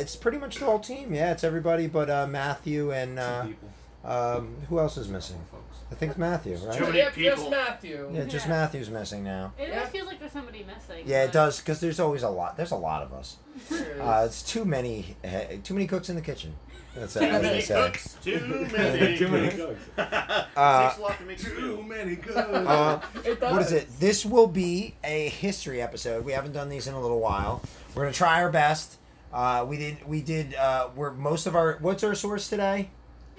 it's pretty much the whole team. Yeah, it's everybody but uh, Matthew and uh, um, who else is missing? I think it's Matthew, Too many Yep, people. just Matthew. Yeah, just Yeah. Matthew's missing now. It Yeah. always feels like there's somebody missing. Yeah, it but- does because there's always a lot. There's a lot of us. Uh, it's too many. Uh, too many cooks in the kitchen. That's Too as they many say. cooks. Too many. Too many cooks. Uh, Takes a lot to make Too many good. Uh, It does. what is it? This will be a history episode. We haven't done these in a little while. We're gonna try our best. Uh, we did. We did. Uh, we're most of our. What's our source today?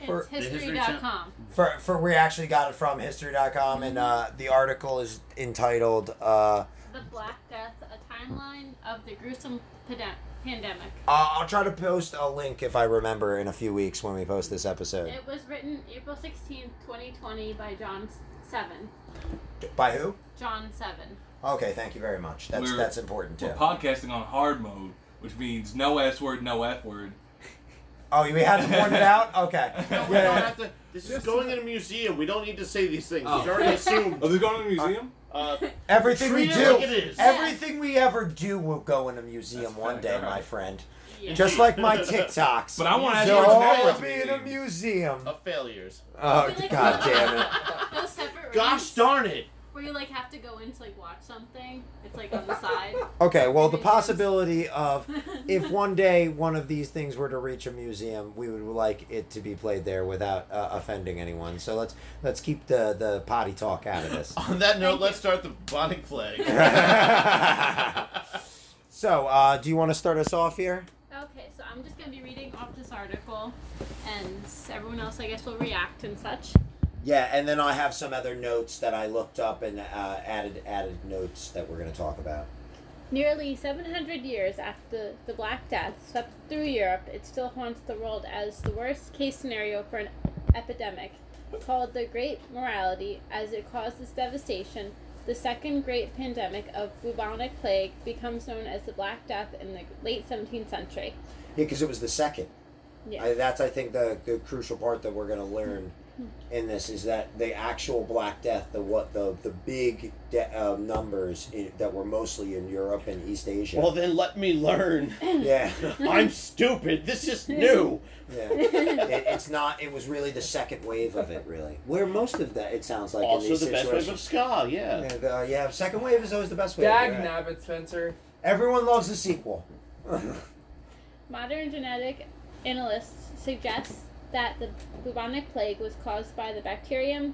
For- It's The history history.com. For for we actually got it from history.com, and uh, the article is entitled. Uh, The Black Death, a timeline of the gruesome pande- pandemic. uh, I'll try to post a link if I remember in a few weeks when we post this episode. It was written April 16th, 2020 by John Seven. By who? John Seven. Okay, thank you very much. That's We're- that's important too. We're podcasting on hard mode, which means no S word, no F word. Oh, we had to point it out. Okay. No, we don't have to. This is going in a museum. We don't need to say these things. Oh. He's already assumed. Are they going to the museum? Uh, Everything we do, like it is. everything we ever do will go in a museum That's one day, alright. my friend. Yeah. Just like my TikToks. But I want to ask They'll you all what's be in a museum. of failures. Oh, Be like god damn it. Gosh darn it! Where you like have to go in to like watch something. It's like on the side. Okay, well, the possibility of if one day one of these things were to reach a museum, we would like it to be played there without uh, offending anyone. So let's let's keep the the potty talk out of this. On that note, Thank let's start the bubonic plague. so, uh, do you want to start us off here? Okay, so I'm just gonna be reading off this article, and everyone else, I guess, will react and such. Yeah, and then I have some other notes that I looked up and uh, added added notes that we're going to talk about. Nearly 700 years after the Black Death swept through Europe, it still haunts the world as the worst case scenario for an epidemic. Called the Great Mortality, as it caused this devastation, the second great pandemic of bubonic plague becomes known as the Black Death in the late 17th century. Yeah, because it was the second. Yeah. I, that's I think the the crucial part that we're going to learn in this is that the actual Black Death, the what the the big de- uh, numbers in, that were mostly in Europe and East Asia. well, then let me learn. yeah, I'm stupid. This is new. yeah. It, it's not. It was really the second wave of it. Really, where most of that it sounds like in Also, these the best wave of situations. ska. Yeah. Yeah, the, yeah, second wave is always the best wave. Dag you're right. nabbit, Spencer. Everyone loves the sequel. Modern genetic analysts suggest that the bubonic plague was caused by the bacterium.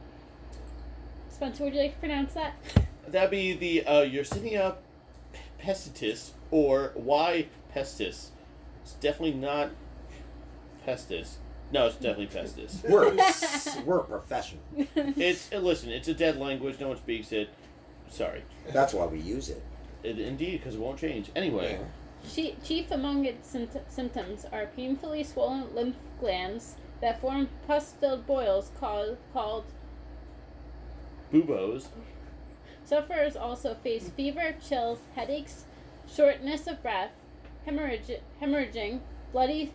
Spencer, would you like to pronounce that? That'd be the uh, Yersinia pestis or Y pestis. It's definitely not pestis. No, it's definitely pestis. we're we're professional. It's uh, listen. It's a dead language. No one speaks it. Sorry. That's why we use it. It, indeed, because it won't change. Anyway, Chi- Chief among its sympt- symptoms are painfully swollen lymph glands that form pus-filled boils called, called. buboes. Sufferers also face fever, chills, headaches, shortness of breath, hemorrhage, hemorrhaging, bloody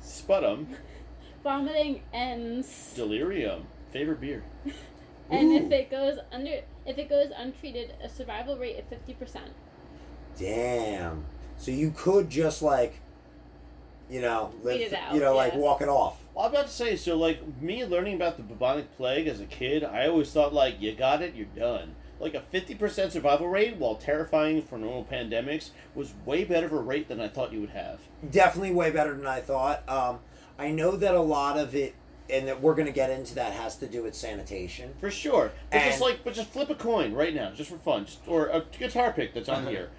Sputum. vomiting, and Delirium. Favorite beer. and if it goes under if it goes untreated, a survival rate of fifty percent. Damn. So you could just like, you know, live, it out, you know, like yeah. walk it off. Well, I'm about to say, so like me learning about the bubonic plague as a kid, I always thought like you got it, you're done. Like a 50% survival rate, while terrifying for normal pandemics, was way better of a rate than I thought you would have. Definitely way better than I thought. Um, I know that a lot of it, and that we're gonna get into that, has to do with sanitation. For sure. But just like, but just flip a coin right now, just for fun, just, or a guitar pick that's on here.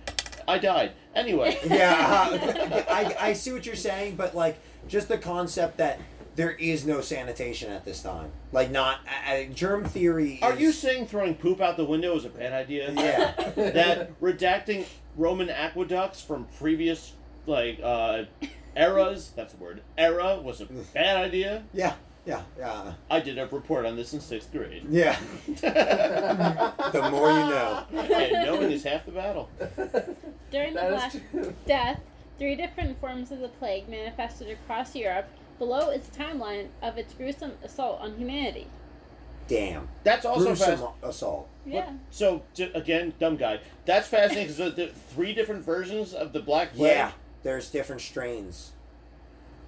I died. Anyway, Yeah, uh, I, I see what you're saying, but like just the concept that there is no sanitation at this time, like not uh, germ theory. are you saying throwing poop out the window is a bad idea? Yeah. that redacting Roman aqueducts from previous like uh, eras, that's the word, era was a bad idea. Yeah, yeah, yeah, I did a report on this in sixth grade. yeah. the more you know. and knowing is half the battle. During the Black. Death, three different forms of the plague manifested across Europe below its timeline of its gruesome assault on humanity. damn. That's also Gruesome fast. assault. Yeah. So again, dumb guy. That's fascinating because the, the three different versions of the Black Plague. Yeah, there's different strains.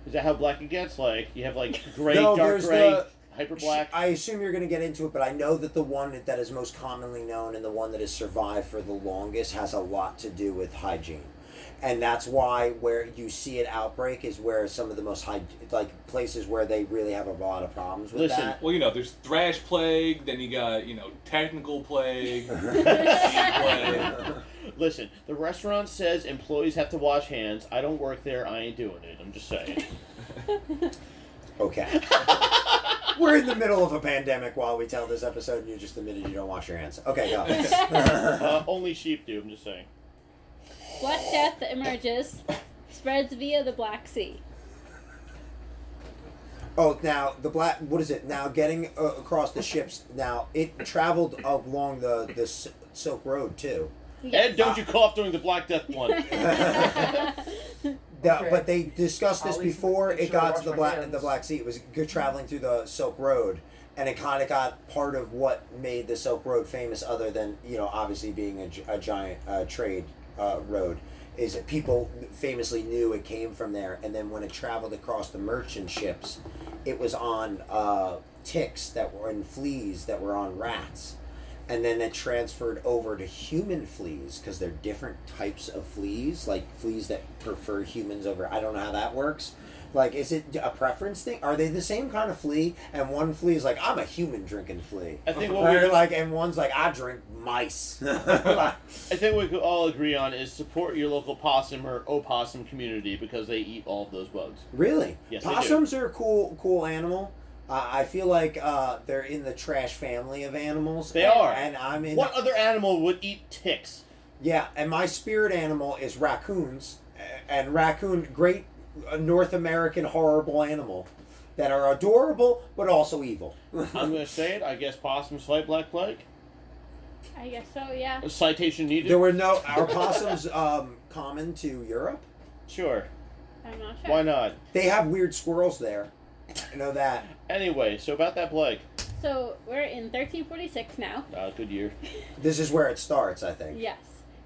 Is that how black it gets? Like you have like gray, No, dark gray, the- hyper black. I assume you're going to get into it, but I know that the one that is most commonly known and the one that has survived for the longest has a lot to do with hygiene. And that's why where you see it outbreak is where some of the most high, like places where they really have a lot of problems with Listen, that. Well, you know, there's thrash plague, then you got, you know, technical plague, plague. Listen, the restaurant says employees have to wash hands. I don't work there. I ain't doing it. I'm just saying. Okay. We're in the middle of a pandemic while we tell this episode, and you just admitted you don't wash your hands. Okay, go. uh, only sheep do. I'm just saying. Black Death emerges, spreads via the Black Sea. Oh, now the black. What is it? Now getting uh, across the ships. Now it traveled along the the S- Silk Road too. Ed, don't you cough during the Black Death one. Yeah, Okay. but they discussed this I'll at before make it sure I got to the my black hands. the Black Sea. It was good traveling through the Silk Road, and it kind of got part of what made the Silk Road famous, other than you know obviously being a, gi- a giant uh, trade uh, road. Is that people famously knew it came from there, and then when it traveled across the merchant ships, it was on uh, ticks that were in fleas that were on rats, and then it transferred over to human fleas because they're different types of fleas, like fleas that prefer humans over. I don't know how that works. Like, is it a preference thing? Are they the same kind of flea? And one flea is like, I'm a human drinking flea. I think what we're like, and one's like, I drink mice. I think we could all agree on is support your local possum or opossum community because they eat all of those bugs. really? Yes, they do. Possums are a cool, cool animal. Uh, I feel like uh, they're in the trash family of animals. They and, are. and I'm in. What other animal would eat ticks? Yeah, and my spirit animal is raccoons, and raccoon, great uh, North American horrible animal, that are adorable but also evil. I'm going to say it. I guess possums fight Black Plague. I guess so, yeah. A citation needed. there were no are possums um, common to Europe. Sure. I'm not sure. Why not? They have weird squirrels there. I know that. Anyway, so about that plague. So we're in 1346 now. Uh, good year. This is where it starts, I think. Yes.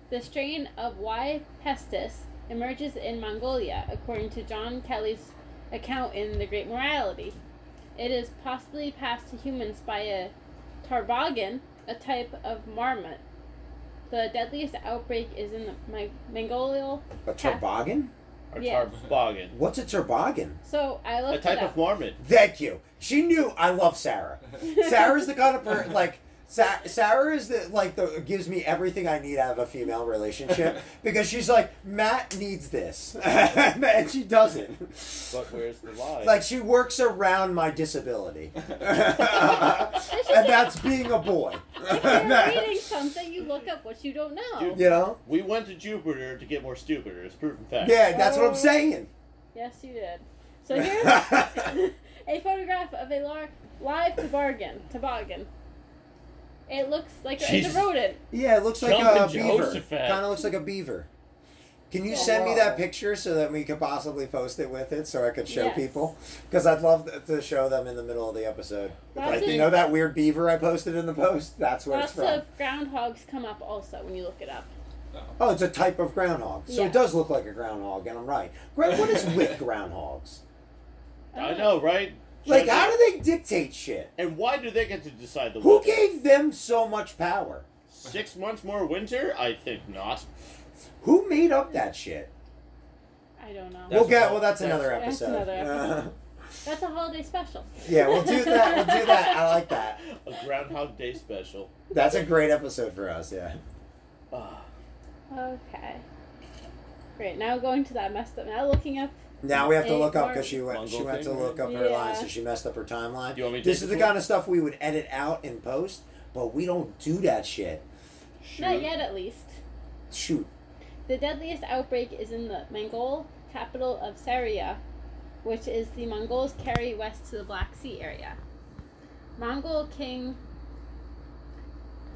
The strain of Y. pestis emerges in Mongolia, according to John Kelly's account in The Great Mortality. It is possibly passed to humans by a tarbagan, a type of marmot. The deadliest outbreak is in the Ma- Mongolian. A toboggan? Or Yes. toboggan. What's a toboggan? So I A looked type it up. of marmot. Thank you. She knew I love Sarah. Sarah's the kind of person like Sa- Sarah is the like the gives me everything I need out of a female relationship because she's like Matt needs this and she doesn't. But where's the lie? Like she works around my disability, and that's being a boy. if you're reading something, you look up what you don't know. Dude. you know? we went to Jupiter to get more stupider. It's proven fact. Yeah, that's what I'm oh. saying. Yes, you did. So here's a photograph of a lar- live toboggan. Toboggan. It looks like it's Jesus. a rodent. Yeah, it looks like Jumpin' a beaver. Jehoshaphat. Kind of looks like a beaver. Can you send me that picture so that we could possibly post it with it so I could show Yes. people? Because I'd love th- to show them in the middle of the episode. Lots like, of- you know that weird beaver I posted in the post? That's where Lots it's from. of groundhogs come up also when you look it up. Oh, it's a type of groundhog. So Yeah. it does look like a groundhog, and I'm right. Gra- What is with groundhogs? I know, right? Like, Should how do they dictate shit? And why do they get to decide the Who weather? gave them so much power? Six months more winter? I think not. Who made up that shit? I don't know. That's we'll get. Well, that's, that's- another That's episode. another episode. That's a holiday special. yeah, we'll do that. We'll do that. I like that. A Groundhog Day special. That's a great episode for us. Yeah. Ah, Okay. Great. Now going to that messed up. Now looking up. Now we have to look up because she went. She went to look up right? her lines, Yeah. so she messed up her timeline. You want me to This take is the the floor? kind of stuff we would edit out in post, but we don't do that shit. Not yet, at least. Shoot. The deadliest outbreak is in the Mongol capital of Saria, which is the Mongols carry west to the Black Sea area. Mongol king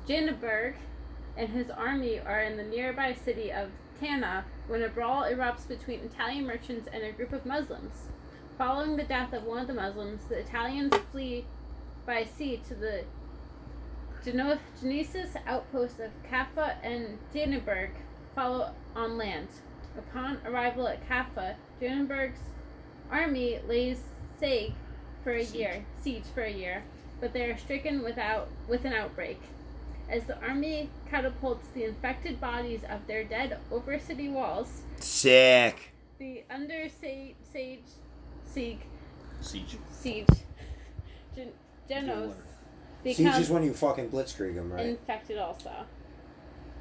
Jinaberg and his army are in the nearby city of Tana when a brawl erupts between Italian merchants and a group of Muslims. Following the death of one of the Muslims, the Italians flee by sea to the Geno- Genesis outposts of Kaffa and Janenberg follow on land. Upon arrival at Kaffa, Janenberg's army lays siege for a Siege. year, siege for a year, but they are stricken without with an outbreak. As the army catapults the infected bodies of their dead over city walls, Sick. the under sage sage siege Siege. siege Gen- Genos Siege becomes is when you fucking blitzkrieg them, right? infected also.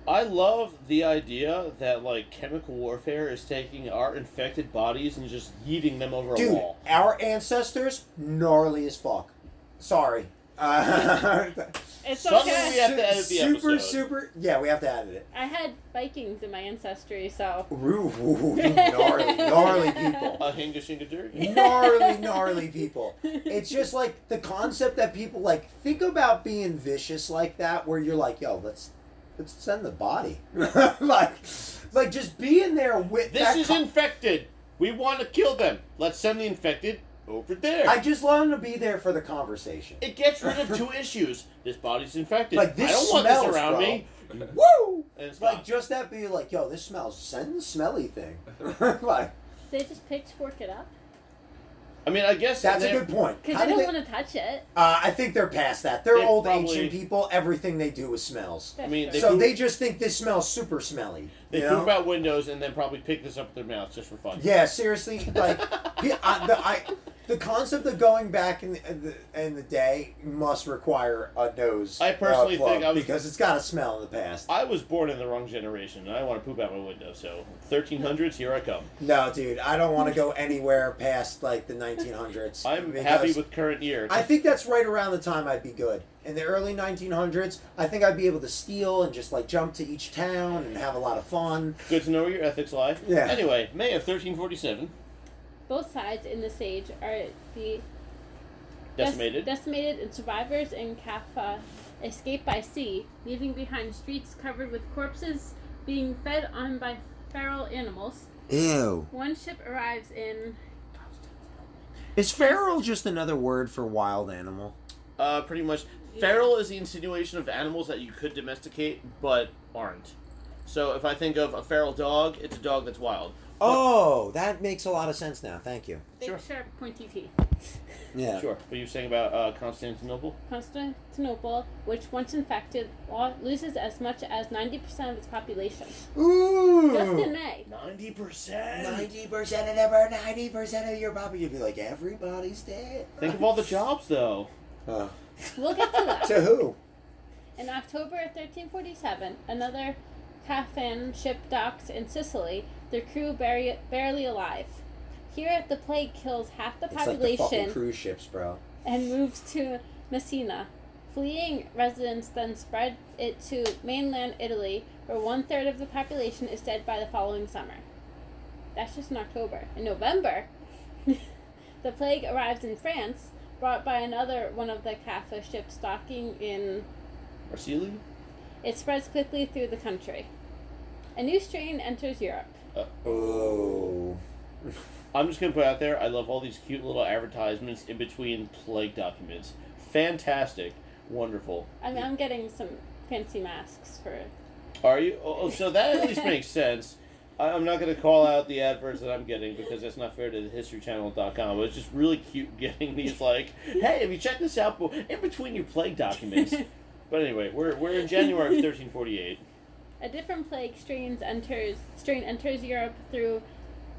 I love the idea that like chemical warfare is taking our infected bodies and just yeeting them over a Dude, wall. our ancestors gnarly as fuck. Sorry. Uh, It's Something okay. we have to edit the super, episode. super. Yeah, we have to edit it. I had Vikings in my ancestry, so Ooh, ooh, you gnarly, gnarly people. A hinga shinga dirty. gnarly, gnarly people. It's just like the concept that people like think about being vicious like that, where you're like, yo, let's let's send the body, like, like just being there with This that. is con- infected. We want to kill them. Let's send the infected over there. I just want them to be there for the conversation. it gets rid of two issues. This body's infected. Like, this I don't want smells, this around bro. me. Woo! And it's Like not. just that be like, yo, this smells. Send the smelly thing. like they just pitchfork it up I mean, I guess that's a good point. because How they do don't they- want to touch it. Uh, I think they're past that. They're They old probably- ancient people. Everything they do is smells. I mean, they So poop- they just think this smells super smelly. They you know? poop out windows and then probably pick this up with their mouths just for fun. Yeah, seriously, like yeah, I, the, I, the concept of going back in the, in the in the day must require a nose. I personally uh, think I was- because it's got a smell in the past. I was born in the wrong generation, and I want to poop out my window. So, 1300s, here I come. No, dude, I don't want to go anywhere past like the 1900s. I'm happy with current year. I think that's right around the time I'd be good. In the early 1900s, I think I'd be able to steal and just like jump to each town and have a lot of fun. Good to know where your ethics lie. Yeah. Anyway, May of 1347, Both sides in the siege are the decimated. Dec- decimated, and survivors in Kaffa escape by sea, leaving behind streets covered with corpses being fed on by feral animals. Ew. One ship arrives in Is feral just another word for wild animal? Uh, pretty much. Feral is the insinuation of animals that you could domesticate but aren't. So if I think of a feral dog, it's a dog that's wild. Oh, that makes a lot of sense now. Thank you. big, Sure. sharp, pointy teeth. Yeah. Sure. But you were saying about uh, Constantinople? Constantinople, which once infected, lo- loses as much as 90% of its population. Ooh. Just in May. 90%! Ninety percent of them are ninety percent of your body. You'd be like, everybody's dead. Think of all the jobs, though. Uh, We'll get to that. to who? In October 1347, another Caffin ship docks in Sicily, their crew bari- barely alive. Here, the plague kills half the population. It's like the fucking cruise ships, bro. and moves to Messina. Fleeing residents then spread it to mainland Italy, where one third of the population is dead by the following summer. That's just in October. In November, the plague arrives in France, brought by another one of the Kaffa ships docking in Marseille? it spreads quickly through the country. A new strain enters Europe. Uh, oh. I'm just gonna put out there. I love all these cute little advertisements in between plague documents. Fantastic, wonderful. I mean, I'm getting some fancy masks for. Are you? Oh, oh, so that at least makes sense. I- I'm not gonna call out the adverts that I'm getting because that's not fair to the HistoryChannel.com. But it's just really cute getting these like, hey, have you checked this out? In between your plague documents. But anyway, we're we're in January of 1348. A different plague strains enters strain enters Europe through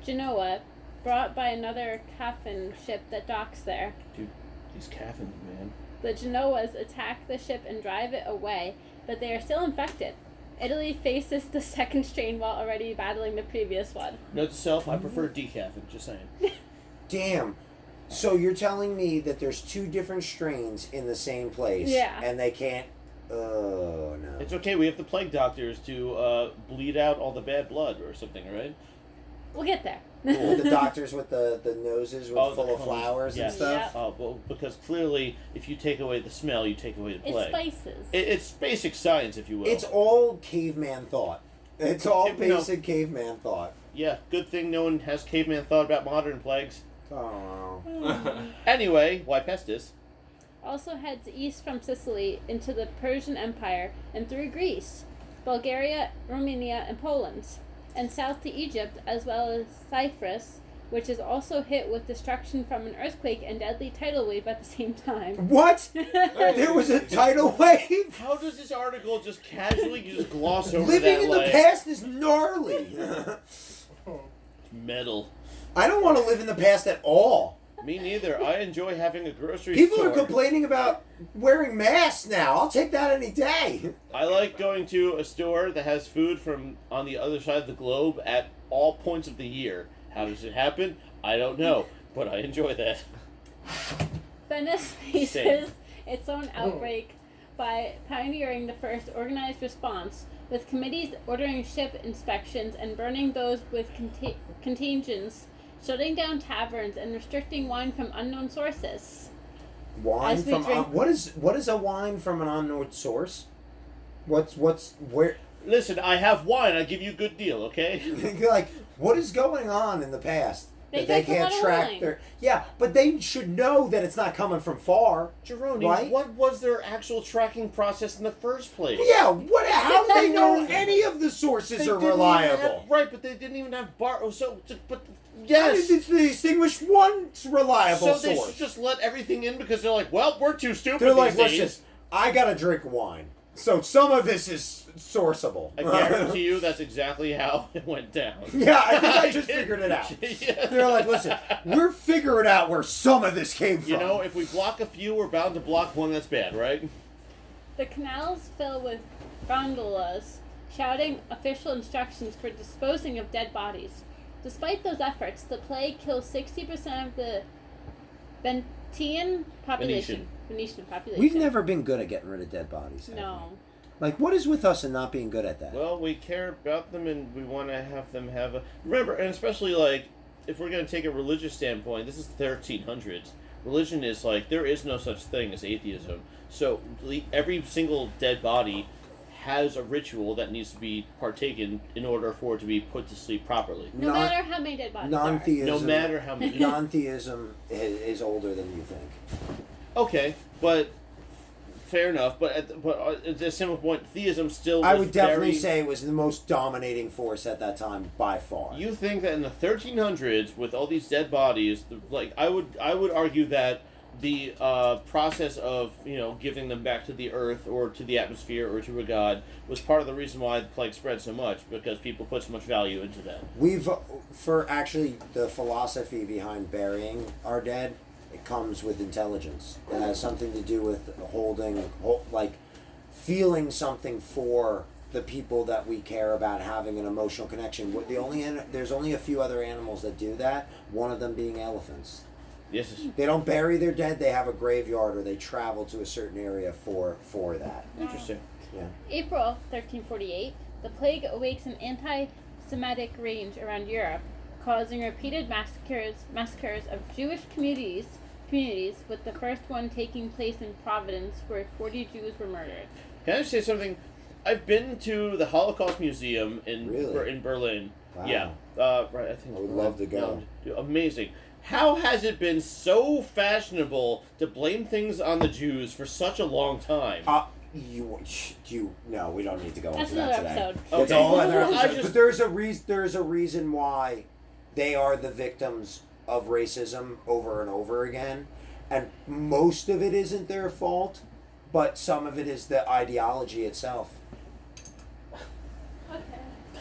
Genoa, brought by another Caffin ship that docks there. Dude, these caffins, man. The Genoas attack the ship and drive it away, but they are still infected. Italy faces the second strain while already battling the previous one. Note to self: I prefer decaffin. Just saying. Damn. So you're telling me that there's two different strains in the same place, Yeah. and they can't. Oh no. It's okay. We have the plague doctors to uh, bleed out all the bad blood or something, right? We'll get there. Cool. the doctors with the, the noses with Oh, the full of cones. flowers Yes. and stuff. Yeah. Oh, well, because clearly, if you take away the smell, you take away the It's plague. spices. It, it's basic science, if you will. It's all caveman thought. It's all It- no. basic caveman thought. yeah, good thing no one has caveman thought about modern plagues. Oh. Anyway, Y. pestis? also heads east from Sicily into the Persian Empire and through Greece, Bulgaria, Romania, and Poland, and south to Egypt as well as Cyprus, which is also hit with destruction from an earthquake and deadly tidal wave at the same time. What? There was a tidal wave. How does this article just casually just gloss over Living that in the like past is gnarly. metal? I don't want to live in the past at all. Me neither. I enjoy having a grocery store People store. are complaining about wearing masks now. I'll take that any day. I like going to a store that has food from on the other side of the globe at all points of the year. How does it happen? I don't know, but I enjoy that. Venice faces its own oh. outbreak by pioneering the first organized response, with committees ordering ship inspections and burning those with conta- contagions, shutting down taverns and restricting wine from unknown sources. Wine As we from drink- uh, what is what is a wine from an unknown source? What's what's where? Listen, I have wine. I give you a good deal, okay? like what is going on in the past They that they can't track wine. their? Yeah, but they should know that it's not coming from far. Jeroni, Right? what was their actual tracking process in the first place? Yeah, what? How do they know any of the sources They are reliable? have- right, but they didn't even have bar. oh, So, but How yes. did they distinguish one reliable source. So they source? should just let everything in because they're like, well, we're too stupid They're like, these days. listen, I gotta drink wine, so some of this is sourceable. I guarantee you that's exactly how it went down. Yeah, I think I just figured it out. Yeah. They're like, listen, we're figuring out where some of this came from. You know, if we block a few, we're bound to block one that's bad, right? The canals fill with gondolas shouting official instructions for disposing of dead bodies. Despite those efforts, the plague kills 60% of the Venetian population. Venetian population. We've never been good at getting rid of dead bodies. have we? No. Like, what is with us and not being good at that? Well, we care about them and we want to have them have a. Remember, and especially like, if we're going to take a religious standpoint, this is the 1300s. Religion is like, there is no such thing as atheism. So, le- every single dead body has a ritual that needs to be partaken in order for it to be put to sleep properly. No Non- matter how many dead bodies non-theism. No matter how many. non-theism is, is older than you think. Okay, but fair enough. But at the, but uh, at a simple point, theism still. I would definitely very- say it was the most dominating force at that time by far. You think that in the 1300s, with all these dead bodies, like I would, I would argue that the uh, process of you know giving them back to the earth or to the atmosphere or to a god was part of the reason why the plague spread so much because people put so much value into that. We've uh, for actually the philosophy behind burying our dead. It comes with intelligence. It has something to do with holding, hol- like, feeling something for the people that we care about, having an emotional connection. The only there's only a few other animals that do that. One of them being elephants. Yes, They don't bury their dead. They have a graveyard or they travel to a certain area for for that. interesting. Yeah. April 1348, the plague awakes an anti-Semitic rage around Europe, causing repeated massacres massacres of Jewish communities communities, with the first one taking place in Provence, where 40 Jews were murdered. Can I say something? I've been to the Holocaust Museum in Really? In Berlin. Wow. Yeah, uh, right. I think I would love to go. No, amazing. How has it been so fashionable to blame things on the Jews for such a long time? Uh, you you no, we don't need to go That's into another that today. episode. It's Okay. a whole other I episode. just- But there's a reason. There's a reason why they are the victims of racism over and over again, and most of it isn't their fault, but some of it is the ideology itself. Okay.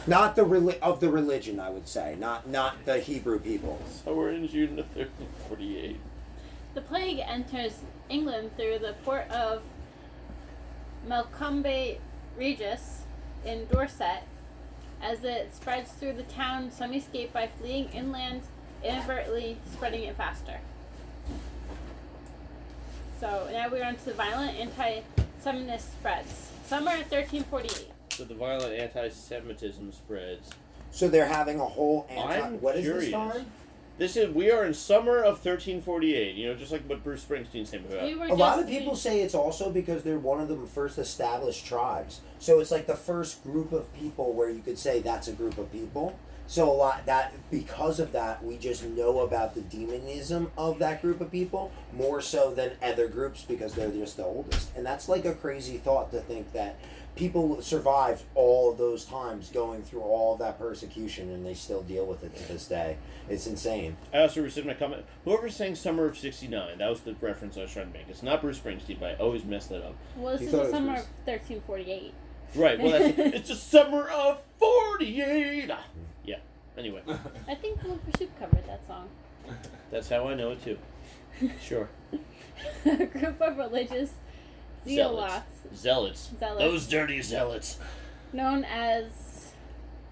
Not the reli- of the religion, I would say. Not not the Hebrew people. So we're in June of 1348. The plague enters England through the port of Melcombe Regis in Dorset. As it spreads through the town, some escape by fleeing inland, inadvertently spreading it faster. So now we're on to violent anti-Semitist spreads. Summer 1348. So the violent anti-Semitism spreads. So they're having a whole anti. I'm what is curious. this time? This is we are in summer of 1348. You know, just like what Bruce Springsteen said about. We A lot of people say it's also because they're one of the first established tribes. So it's like the first group of people where you could say that's a group of people. So a lot that because of that, we just know about the demonism of that group of people more so than other groups because they're just the oldest. And that's like a crazy thought to think that people survived all of those times going through all of that persecution and they still deal with it to this day. It's insane. I also received my comment. Whoever sang "Summer of '69," that was the reference I was trying to make. It's not Bruce Springsteen, but I always mess that up. Well, this You is the summer Bruce. of 1348. Right. Well, that's, it's the summer of '48. Yeah. Anyway, I think Blue Soup covered that song. that's how I know it too. Sure. a group of religious zealots Zealots. Zealots. Those dirty zealots. known as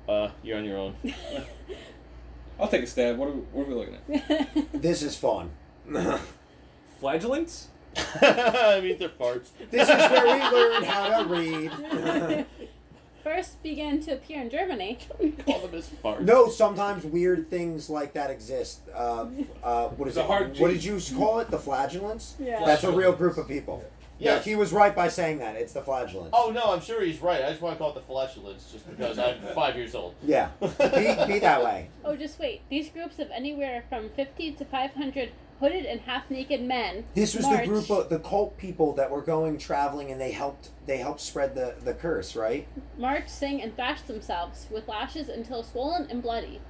Uh, you're on your own. I'll take a stab. What are we, what are we looking at? This is fun. Flagellants? I mean, they're farts. This is where we learn how to read. First began to appear in Germany. Call them as farts. No, sometimes weird things like that exist. Uh, uh, what is The it? hard What G. did you call it? The flagellants? Yeah. That's a real group of people. Yeah, Yes. he was right by saying that. It's the flagellants. Oh no, I'm sure he's right. I just want to call it the flatulence, just because I'm five years old. Yeah, be, be that way. Oh, just wait. These groups of anywhere from 50 to 500 hooded and half-naked men. This was march, the group of the cult people that were going traveling, and they helped. They helped spread the the curse, right? march, sing, and thrash themselves with lashes until swollen and bloody.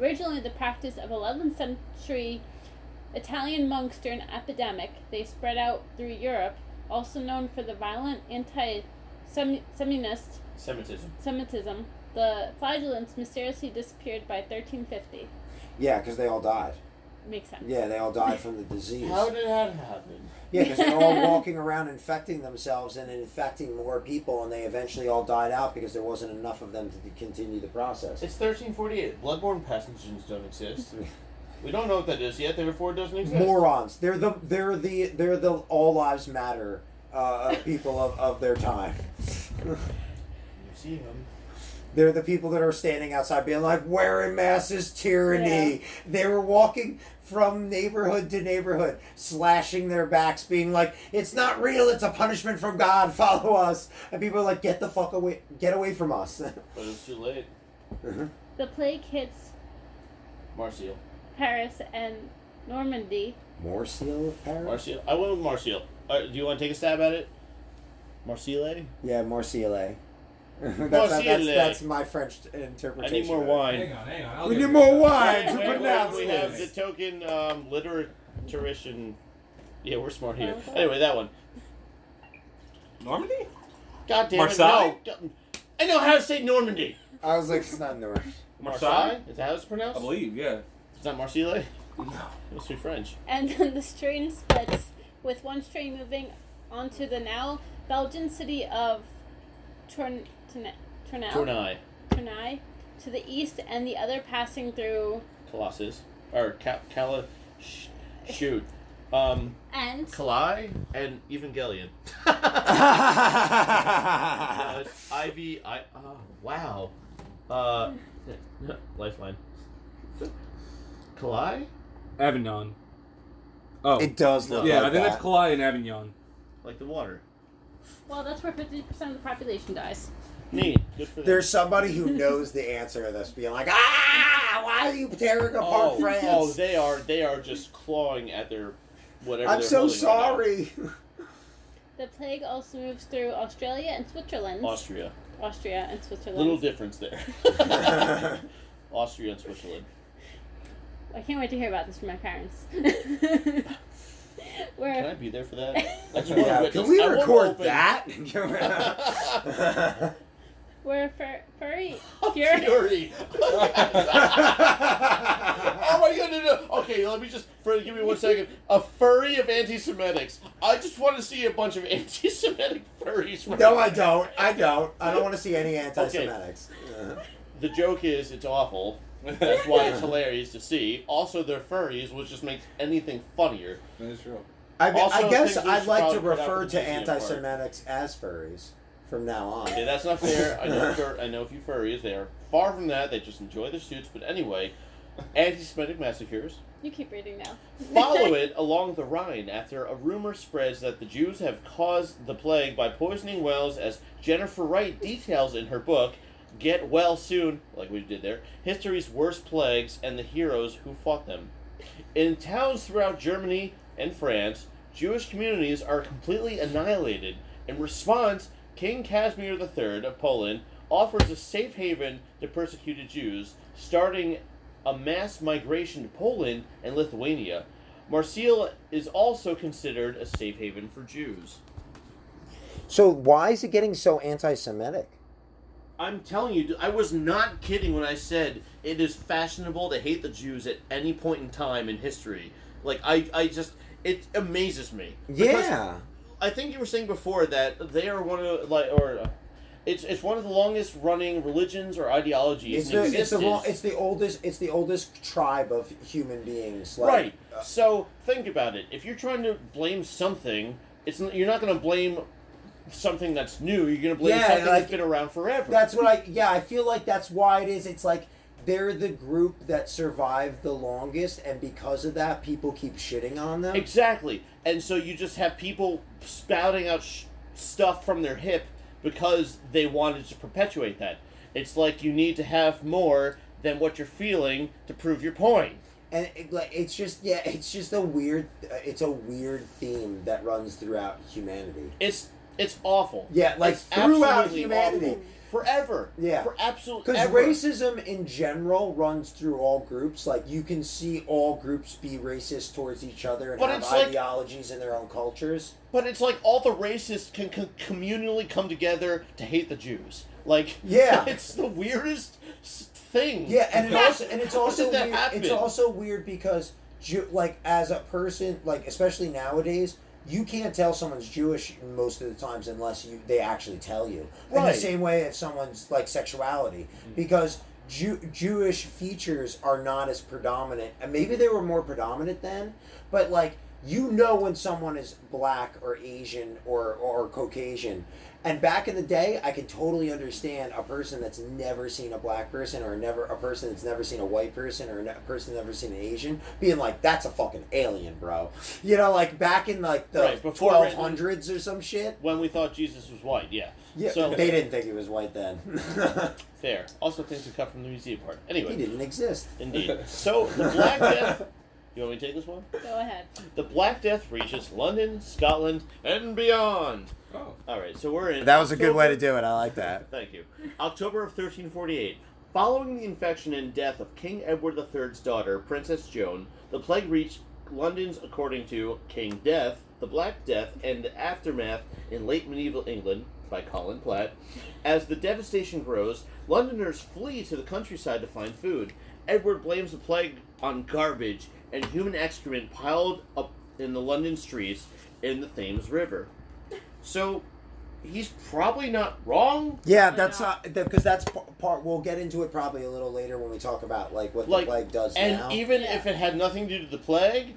Originally the practice of 11th century Italian monks during an epidemic, they spread out through Europe, also known for the violent anti-Semitist Semitism. Semitism. The flagellants mysteriously disappeared by 1350. Yeah, because they all died. Makes sense. Yeah, they all died from the disease. How did that happen? Yeah, because they're all walking around infecting themselves and infecting more people, and they eventually all died out because there wasn't enough of them to continue the process. It's 1348. Bloodborne pathogens don't exist. We don't know what that is yet. Therefore, it doesn't exist. Morons. They're the they're the they're the all lives matter uh, people of, of their time. You see him. They're the people that are standing outside being like, wearing masks is tyranny. They were walking from neighborhood to neighborhood, slashing their backs, being like, it's not real, it's a punishment from God, follow us. And people are like, get the fuck away, get away from us. But it's too late. The plague hits Marcial. Paris and Normandy. More seal Paris? Marcial. I went with Marcial. Uh, do you want to take a stab at it? Marcile? Yeah, Marseille. That's, that's, Marseille. that's my French interpretation. I interpretation. need more wine. Hang on, hang on. I'll We need more wine to wait, wait, pronounce we have the token um, literaturician. Yeah, we're smart here. Anyway, that one. Normandy? God damn Marseille? it, no. I know how to say Normandy. I was like, it's not North. Marseille? Is that how it's pronounced? I believe, yeah. It's not Marseille? No. It must be French. And then the train splits, with one train moving onto the now Belgian city of Tourn- Tourn- Tournai, Tournai. Tournai to the east, and the other passing through Colossus. Or Cal- Cala. Sh- shoot. Um, and Kalai and Evangelion. Uh, Ivy. I. Oh, wow. Uh, Lifeline. Kalai? Avignon. Oh. it does look yeah, like I think that. that's Kalai and Avignon. Like the water. well, that's where fifty percent of the population dies. Neat. Good for them. There's somebody who knows the answer to this, being like, "Ah, why are you tearing apart oh, France? oh, they are they are just clawing at their whatever. I'm so holding right sorry." The plague also moves through Australia and Switzerland. Austria. Austria and Switzerland. Little difference there. Austria and Switzerland. I can't wait to hear about this from my parents. Where... Can I be there for that? I yeah, can we I record that? Where fur, furry Fury. fury oh my god, no, no. Okay, let me just, for, give me one second. A furry of anti Semitics. I just want to see a bunch of anti Semitic furries. right no, I don't. I don't. I don't want to see any anti-Semitics. Uh, The joke is, it's awful. That's why it's hilarious to see. Also, they're furries, which just makes anything funnier. That is true. I, mean, Also, I guess I'd like to probably put out refer to anti-Semitics as furries from now on. Okay, that's not fair. I know, fur- I know a few furries. They are far from that. They just enjoy their suits. But anyway, anti Semitic massacres. You keep reading now. Follow it along the Rhine after a rumor spreads that the Jews have caused the plague by poisoning wells, as Jennifer Wright details in her book, get well soon, like we did there, history's worst plagues and the heroes who fought them. In towns throughout Germany and France, Jewish communities are completely annihilated. In response, King Casimir III of Poland offers a safe haven to persecuted Jews, starting a mass migration to Poland and Lithuania. Marseille is also considered a safe haven for Jews. So why is it getting so anti-Semitic? I'm telling you, I was not kidding when I said it is fashionable to hate the Jews at any point in time in history. Like I, I just it amazes me. Yeah. I think you were saying before that they are one of like or uh, it's it's one of the longest running religions or ideologies It's the, it's the existence. lo- it's the oldest it's the oldest tribe of human beings. Like, right. uh, so think about it. If you're trying to blame something, it's you're not going to blame something that's new. You're going to blame Yeah, something like- that's been around forever. That's what I yeah, I feel like that's why it is. It's like they're the group that survived the longest and because of that people keep shitting on them. Exactly. And so you just have people spouting out sh- stuff from their hip because they wanted to perpetuate that. It's like you need to have more than what you're feeling to prove your point. And it, like it's just yeah, it's just a weird uh, it's a weird theme that runs throughout humanity. It's it's awful. Yeah, like It's throughout humanity. awful. Forever. Yeah. For absolute Because racism in general runs through all groups. Like you can see all groups be racist towards each other and But have it's like- ideologies in their own cultures. But it's like all the racists can, can communally come together to hate the Jews. Like Yeah. it's the weirdest thing. Yeah, and it also and it's also weird, it's also weird because Jew, like as a person, like especially nowadays, you can't tell someone's Jewish most of the times unless you they actually tell you. In the same way if someone's like sexuality, mm-hmm. because Jew, Jewish features are not as predominant, and maybe they were more predominant then, but like you know when someone is black or Asian or or Caucasian. And back in the day, I could totally understand a person that's never seen a black person, or never a person that's never seen a white person, or a person that's never seen an Asian, being like, "That's a fucking alien, bro." You know, like back in like the Right, before twelve hundreds or some shit. when we thought Jesus was white, yeah. Yeah, So they didn't think he was white then. fair. Also things we cut from the museum part. Anyway, he didn't exist. indeed. So the Black Death. You want me to take this one? Go ahead. The Black Death reaches London, Scotland, and beyond. Oh. All right, so we're in. That was a good way to do it. I like that. Thank you. October of 1348. Following the infection and death of King Edward III's daughter, Princess Joan, the plague reached London's according to King Death, the Black Death, and the aftermath in late medieval England by Colin Platt. As the devastation grows, Londoners flee to the countryside to find food. Edward blames the plague on garbage and human excrement piled up in the London streets in the Thames River. So, he's probably not wrong. Yeah, that's uh, because that's p- part. We'll get into it probably a little later when we talk about like what Like, the plague does And now. even Yeah. if it had nothing to do with the plague,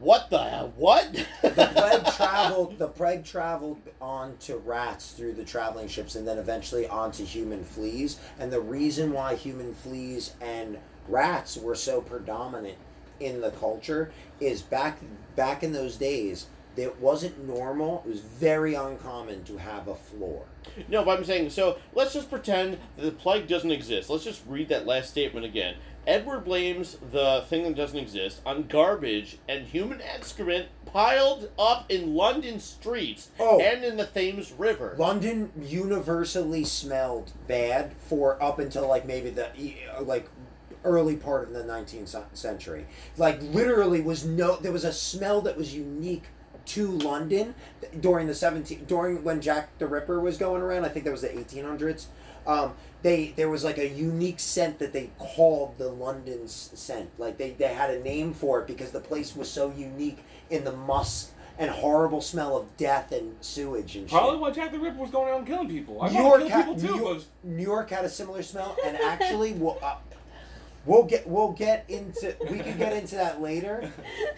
what the hell? What? the plague traveled. The plague traveled onto rats through the traveling ships, and then eventually onto human fleas. And the reason why human fleas and rats were so predominant in the culture is back back in those days. It wasn't normal. It was very uncommon to have a floor. No, but I'm saying so. Let's just pretend that the plague doesn't exist. Let's just read that last statement again. Edward blames the thing that doesn't exist on garbage and human excrement piled up in London streets Oh. and in the Thames River. London universally smelled bad for up until like maybe the like early part of the 19th century. Like literally was no there was a smell that was unique to London during the 17 during when Jack the Ripper was going around. I think that was the 1800s. Um, they there was like a unique scent that they called the London scent. Like they, they had a name for it because the place was so unique in the musk and horrible smell of death and sewage and shit. Probably why Jack the Ripper was going around killing people. I New York, had, people New, too. York, but- New York had a similar smell, and actually, we'll uh, we'll get we'll get into we can get into that later,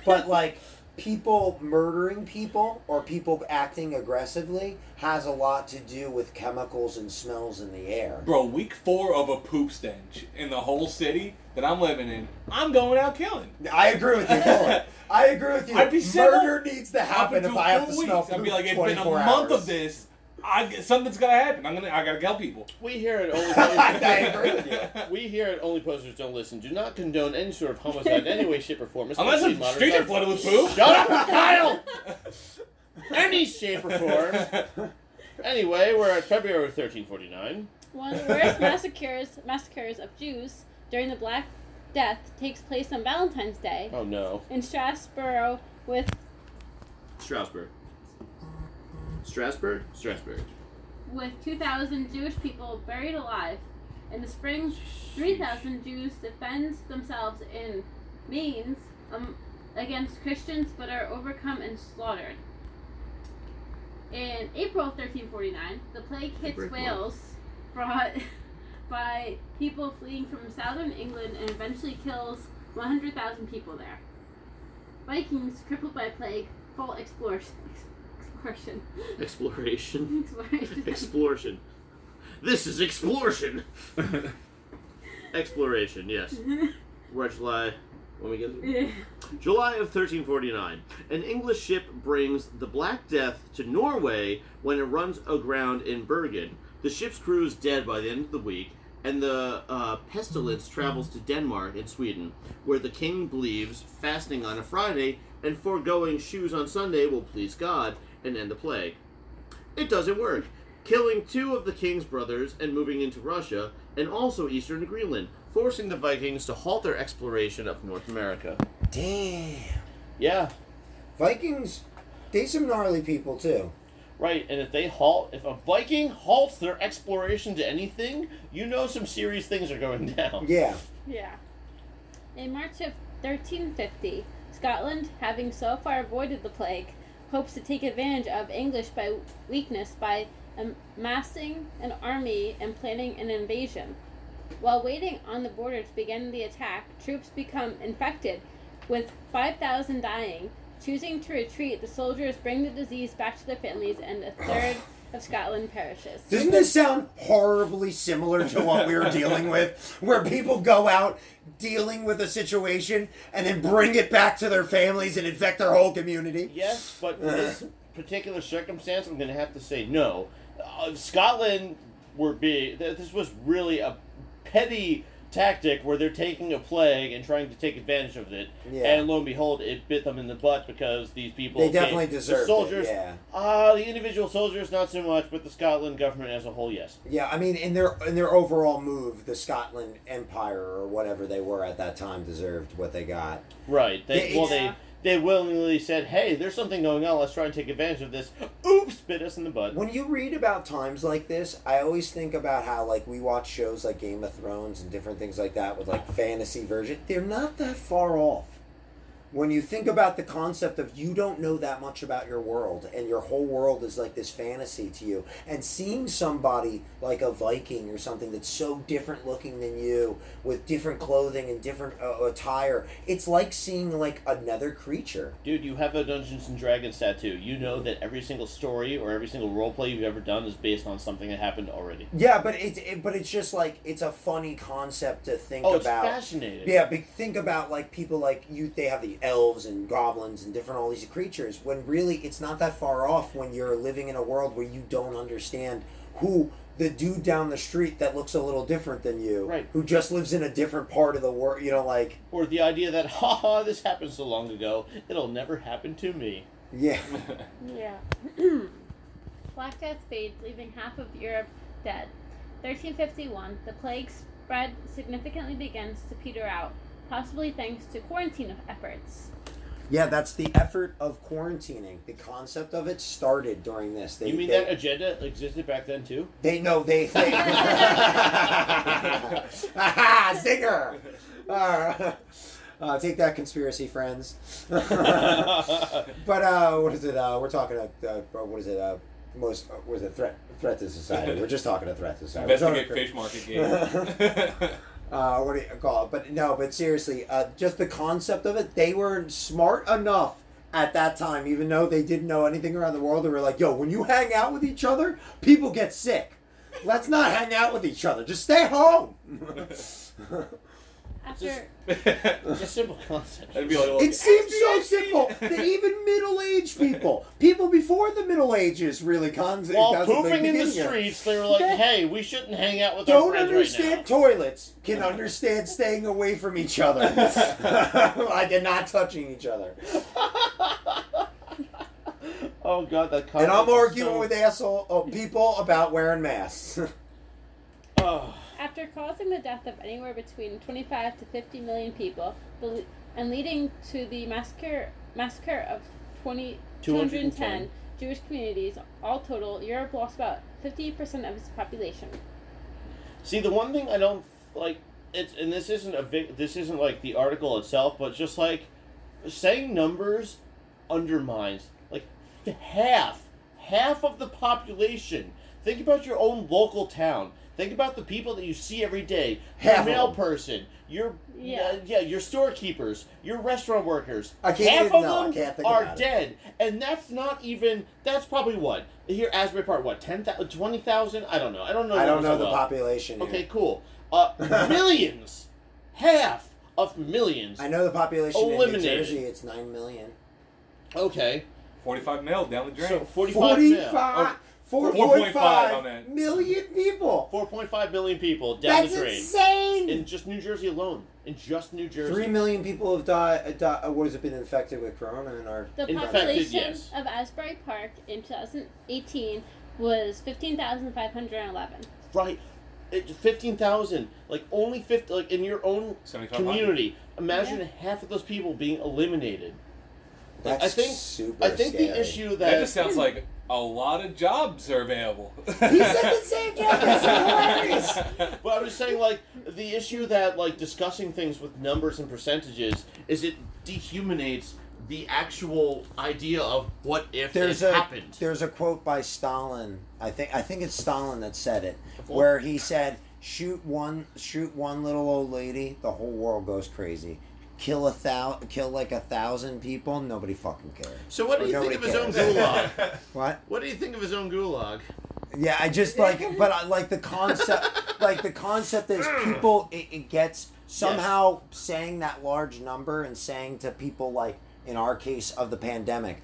but like people murdering people or people acting aggressively has a lot to do with chemicals and smells in the air. Bro, week four of a poop stench in the whole city that I'm living in, I'm going out killing. I agree with you. I agree with you. I'd be Murder needs to happen if I have to smell weeks. I'd be like, it's been a 24 month hours. of this. I, something's gotta happen. I'm gonna. I gotta kill people. We here at Only I agree with you. Posters, we here at Only Posters Don't Listen do not condone any sort of homicide in any way, shape, or form. Unless especially the modern streets are flooded with poop. Shut up, Kyle! Any shape or form. Anyway, we're at February 1349. One of the worst massacres massacres of Jews during the Black Death takes place on Valentine's Day Oh no. in Strasbourg with Strasbourg. Strasbourg? Strasbourg. with 2,000 Jewish people buried alive. In the spring, 3,000 Jews defend themselves in Mainz um, against Christians but are overcome and slaughtered. In April 1349, the plague hits. Wales, brought by people fleeing from southern England and eventually kills 100,000 people there. Vikings, crippled by plague, full exploration. Exploration. Exploration. Exploration. Exploration. This is exploration. Exploration, yes. Where July. When we get Yeah. July of 1349. An English ship brings the Black Death to Norway when it runs aground in Bergen. The ship's crew is dead by the end of the week, and the uh, pestilence travels to Denmark and Sweden, where the king believes fasting on a Friday and foregoing shoes on Sunday will please God and end the plague. It doesn't work, killing two of the king's brothers and moving into Russia and also eastern Greenland, forcing the Vikings to halt their exploration of North America. Damn. Yeah, Vikings, they some gnarly people too. right. And if they halt, if a Viking halts their exploration to anything, you know some serious things are going down. Yeah. Yeah. In March of 1350, Scotland, having so far avoided the plague, hopes to take advantage of English by weakness by amassing an army and planning an invasion. While waiting on the border to begin the attack, troops become infected, with 5,000 dying. Choosing to retreat, the soldiers bring the disease back to their families, and a third of Scotland perishes. Doesn't this sound horribly similar to what we were dealing with? Where people go out dealing with a situation and then bring it back to their families and infect their whole community? Yes, but in this particular circumstance, I'm going to have to say no. Uh, Scotland were being. This was really a petty tactic where they're taking a plague and trying to take advantage of it. Yeah. And lo and behold, it bit them in the butt because these people. They definitely came- the deserved soldiers, it. Yeah. Ah, the individual soldiers not so much, but the Scotland government as a whole, yes. Yeah, I mean, in their in their overall move, the Scotland Empire or whatever they were at that time deserved what they got. Right. They Yeah, well it's- they they willingly said, "Hey, there's something going on. Let's try and take advantage of this." Oops, bit us in the butt. When you read about times like this, I always think about how like we watch shows like Game of Thrones and different things like that with like fantasy version. They're not that far off. When you think about the concept of you don't know that much about your world and your whole world is like this fantasy to you and seeing somebody like a Viking or something that's so different looking than you with different clothing and different uh, attire, it's like seeing like another creature. Dude, you have a Dungeons and Dragons tattoo. You know that every single story or every single role play you've ever done is based on something that happened already. Yeah, but it's it, but it's just like it's a funny concept to think Oh, it's about. fascinating. Yeah, but think about like people like you. They have the elves and goblins and different all these creatures. When really, it's not that far off. When you're living in a world where you don't understand who the dude down the street that looks a little different than you, Right. Who just lives in a different part of the world. You know, like Or the idea that, haha, this happened so long ago, it'll never happen to me. yeah, Yeah. Black Death fades, leaving half of Europe dead. 1351, the plague spread significantly begins to peter out, possibly thanks to quarantine efforts. yeah. That's the effort of quarantining. The concept of it started during this. They, you mean they, that agenda existed back then too? They know they. they Aha, Zinger! Uh, uh, take that, conspiracy friends. but uh, what is it? Uh, we're talking. Uh, uh, what is it? Uh, most. Uh, what is it? Threat. Threat to society. We're just talking a threat to society. Investigate fish market game. Uh, what do you call it? But no, but seriously, uh, just the concept of it, they were smart enough at that time, even though they didn't know anything around the world. They were like, yo, when you hang out with each other, people get sick. Let's not hang out with each other. Just stay home. After It's a simple concept. That'd be like, It seems so simple that even middle-aged people, people before the Middle Ages, really con- While pooping in the streets, they were like, "Hey, we shouldn't hang out with our Don't friends understand right toilets. Can understand staying away from each other. like and not touching each other. oh god, that. And I'm arguing so- with asshole uh, people about wearing masks. Oh. After causing the death of anywhere between 25 to 50 million people, the, and leading to the massacre massacre of 20, 210 210 Jewish communities, all total, Europe lost about 50% of its population. See, the one thing I don't like, it's and this isn't a big, this isn't like the article itself, but just like saying numbers undermines like half, half of the population. Think about your own local town. Think about the people that you see every day. Half Your of mail them. person, your Yeah. uh, yeah, your storekeepers, your restaurant workers. I can't half even- of no, I them can't think are about it. dead, and that's not even. That's probably what here Asbury Park. What 10,000, 20,000? I don't know. I don't know. I don't know so the well. population. here. Okay, cool. Uh, millions, half of millions. I know the population in New Jersey. It's nine million. Okay, 45 mil down the drain. so forty-five mil. Forty-five. Oh, 4.5 4.5 on that. million people. Four point five million people down That's the drain insane. in just New Jersey alone. In just New Jersey. Three million people have died. Uh, di- what has it been infected with corona in our? The Infected, population yes. of Asbury Park in 2018 was 15,511. Right. It, Fifteen thousand, like only fifty, like in your own community. Imagine half of those people being eliminated. That's I think, super I think scary. the issue That that just sounds like a lot of jobs are available. He said the same joke. That's hilarious. Well, I was saying like the issue that like discussing things with numbers and percentages is it dehumanizes the actual idea of what if There's it a happened. there's a quote by Stalin. I think I think it's Stalin that said it, where he said, "Shoot one, shoot one little old lady, the whole world goes crazy. Kill a thou, kill like a thousand people, nobody fucking cares." So what do you think of his own gulag? What? what do you think of his own gulag? Yeah, I just like, but I like the concept. like the concept is people. It, it gets somehow saying that large number and saying to people like in our case of the pandemic,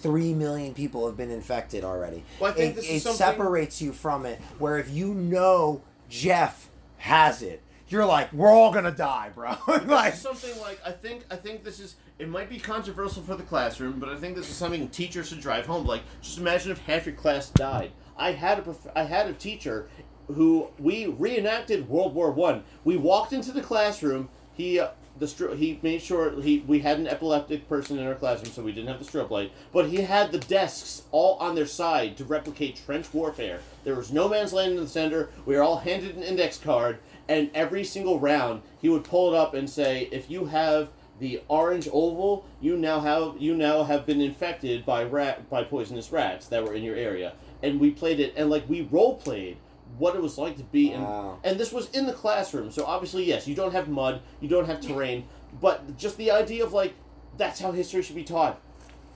three million people have been infected already. Well, I think it this it something- separates you from it. Where if you know Jeff has it, you're like, we're all gonna die, bro. like, something like I think I think this is it might be controversial for the classroom, but I think this is something teachers should drive home. Like, just imagine if half your class died. I had a prof- I had a teacher who we reenacted World War One. We walked into the classroom. He uh, the stro- he made sure he we had an epileptic person in our classroom, so we didn't have the strobe light. But he had the desks all on their side to replicate trench warfare. There was no man's land in the center. We were all handed an index card, and every single round he would pull it up and say, "If you have the orange oval, you now have you now have been infected by rat by poisonous rats that were in your area." And we played it, and like we role played what it was like to be in Wow. and this was in the classroom so obviously yes you don't have mud you don't have terrain but just the idea of like that's how history should be taught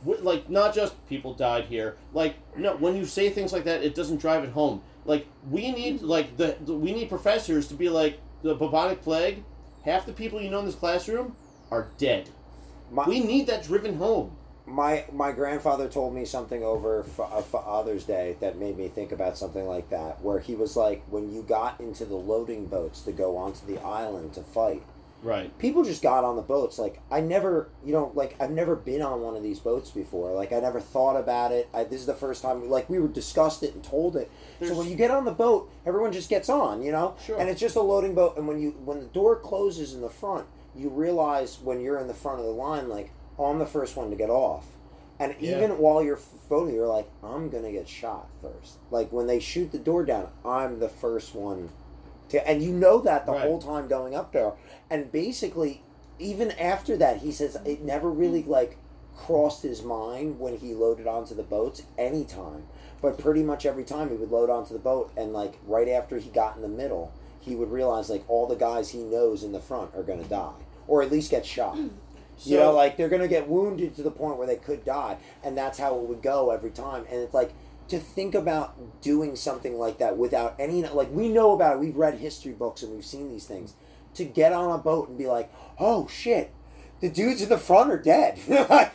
like not just people died here like no when you say things like that it doesn't drive it home like we need like the, the we need professors to be like the bubonic plague half the people you know in this classroom are dead my, we need that driven home my my grandfather told me something over for, uh, Father's Day that made me think about something like that. Where he was like, when you got into the loading boats to go onto the island to fight, right people just got on the boats. Like I never, you know, like I've never been on one of these boats before. Like I never thought about it. I, this is the first time. Like we were discussed it and told it. There's- so when you get on the boat, everyone just gets on, you know. Sure. And it's just a loading boat. And when you when the door closes in the front, you realize when you're in the front of the line, like oh, I'm the first one to get off. And Yeah. even while you're floating, you're like, I'm gonna get shot first. Like when they shoot the door down, I'm the first one to, and you know that the Right. whole time going up there. And basically, even after that, he says it never really like crossed his mind when he loaded onto the boats anytime. But pretty much every time he would load onto the boat, and like right after he got in the middle, he would realize like all the guys he knows in the front are gonna die, or at least get shot. Hmm. you know, like they're gonna get wounded to the point where they could die, and that's how it would go every time. And it's like to think about doing something like that without any like we know about it. We've read history books and we've seen these things. to get on a boat and be like, oh shit, the dudes in the front are dead.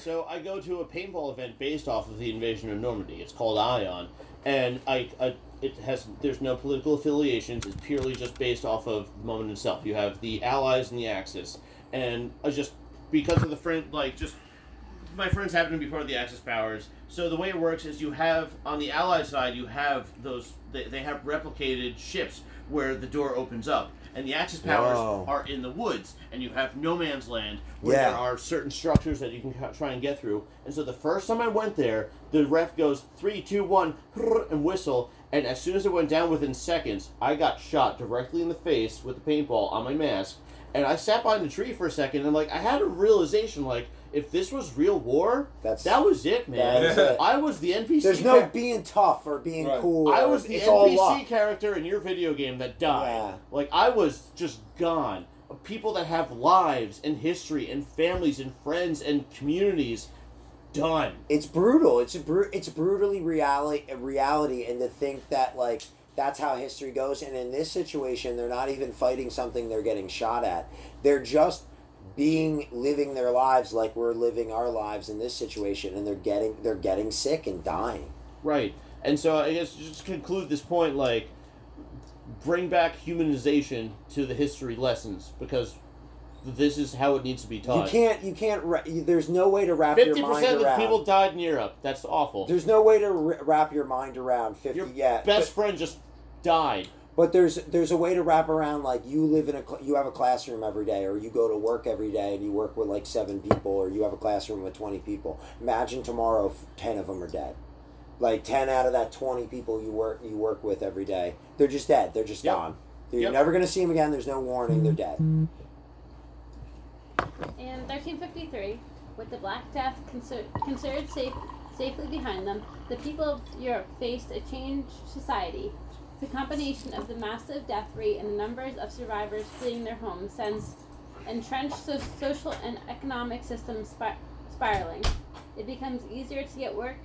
So I go to a paintball event based off of the invasion of Normandy. It's called Ion, and I, I it has there's no political affiliations. It's purely just based off of the moment itself. You have the Allies and the Axis, and I just because of the friend like just my friends happen to be part of the Axis powers. So the way it works is you have on the Allied side you have those they, they have replicated ships where the door opens up. And the Axis powers Whoa. are in the woods, and you have no man's land where Yeah. there are certain structures that you can try and get through. And so the first time I went there, the ref goes three, two, one, and whistle. And as soon as it went down within seconds, I got shot directly in the face with a paintball on my mask. And I sat behind the tree for a second, and like I had a realization, like if this was real war, That's- that was it, man. that is it. I was the NPC. There's no char- being tough or being Right. cool. I was the it's all NPC luck. character in your video game that died. Yeah. Like I was just gone. People that have lives and history and families and friends and communities done. It's brutal. It's a bru- it's brutally reality reality, and to think that like that's how history goes. And in this situation, they're not even fighting something they're getting shot at. They're just being living their lives like we're living our lives in this situation, and they're getting they're getting sick and dying. Right. And so I guess just to conclude this point, like bring back humanization to the history lessons because this is how it needs to be taught. You can't you can't. Ra- there's no way to wrap your Fifty mind percent of the people died in Europe. That's awful. there's no way to r- wrap your mind around fifty. Your yeah, best friend just died. But there's there's a way to wrap around like you live in a cl- you have a classroom every day, or you go to work every day and you work with like seven people, or you have a classroom with twenty people. Imagine tomorrow, f- ten of them are dead. Like ten out of that twenty people you work you work with every day, they're just dead. They're just Yep. gone. You're Yep. never gonna see them again. There's no warning. They're dead. In 1353, with the Black Death consider- considered safe, safely behind them, the people of Europe faced a changed society. The combination of the massive death rate and the numbers of survivors fleeing their homes sends entrenched so- social and economic systems spir- spiraling. It becomes easier to get work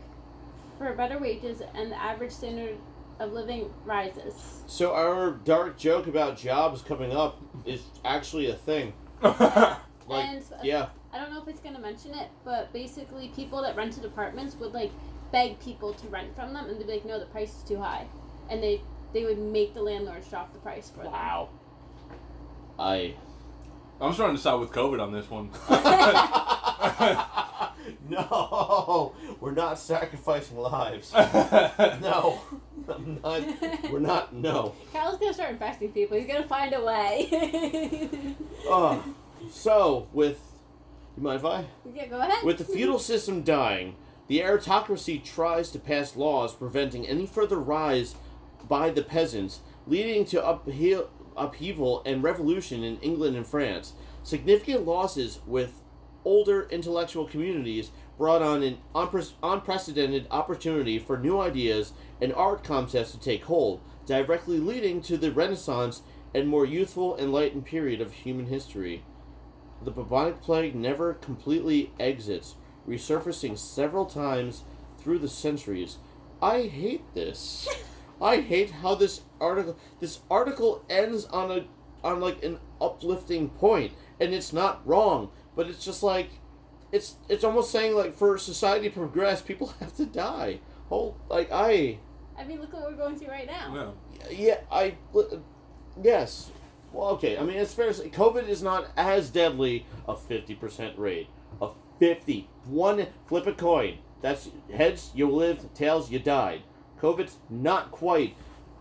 for better wages, and the average standard of living rises. So our dark joke about jobs coming up is actually a thing. Like, and uh, yeah. I don't know if it's gonna mention it, but basically, people that rented apartments would like beg people to rent from them, and they'd be like, "No, the price is too high," and they they would make the landlords drop the price for it. Wow. I. I'm starting to side with COVID on this one. no, we're not sacrificing lives. no. No, I'm not. We're not. No. them. Kyle's gonna start infecting people. He's gonna find a way. Uh, so with, you mind if I? yeah, go ahead. With the feudal system dying, the aristocracy tries to pass laws preventing any further rise by the peasants, leading to upheaval, upheaval and revolution in England and France. Significant losses with older intellectual communities brought on an unpre- unprecedented opportunity for new ideas and art concepts to take hold, directly leading to the Renaissance and more youthful, enlightened period of human history. The bubonic plague never completely exits, resurfacing several times through the centuries. I hate this. I hate how this article this article ends on a on like an uplifting point, and it's not wrong, but it's just like it's it's almost saying like for society to progress, people have to die. Oh, like I I mean, look what we're going through right now. No. yeah, I. Yes. Well, okay. I mean, it's fair to say COVID is not as deadly a 50% rate. A 50. One flip a coin. That's heads, you lived, tails, you died. COVID's not quite.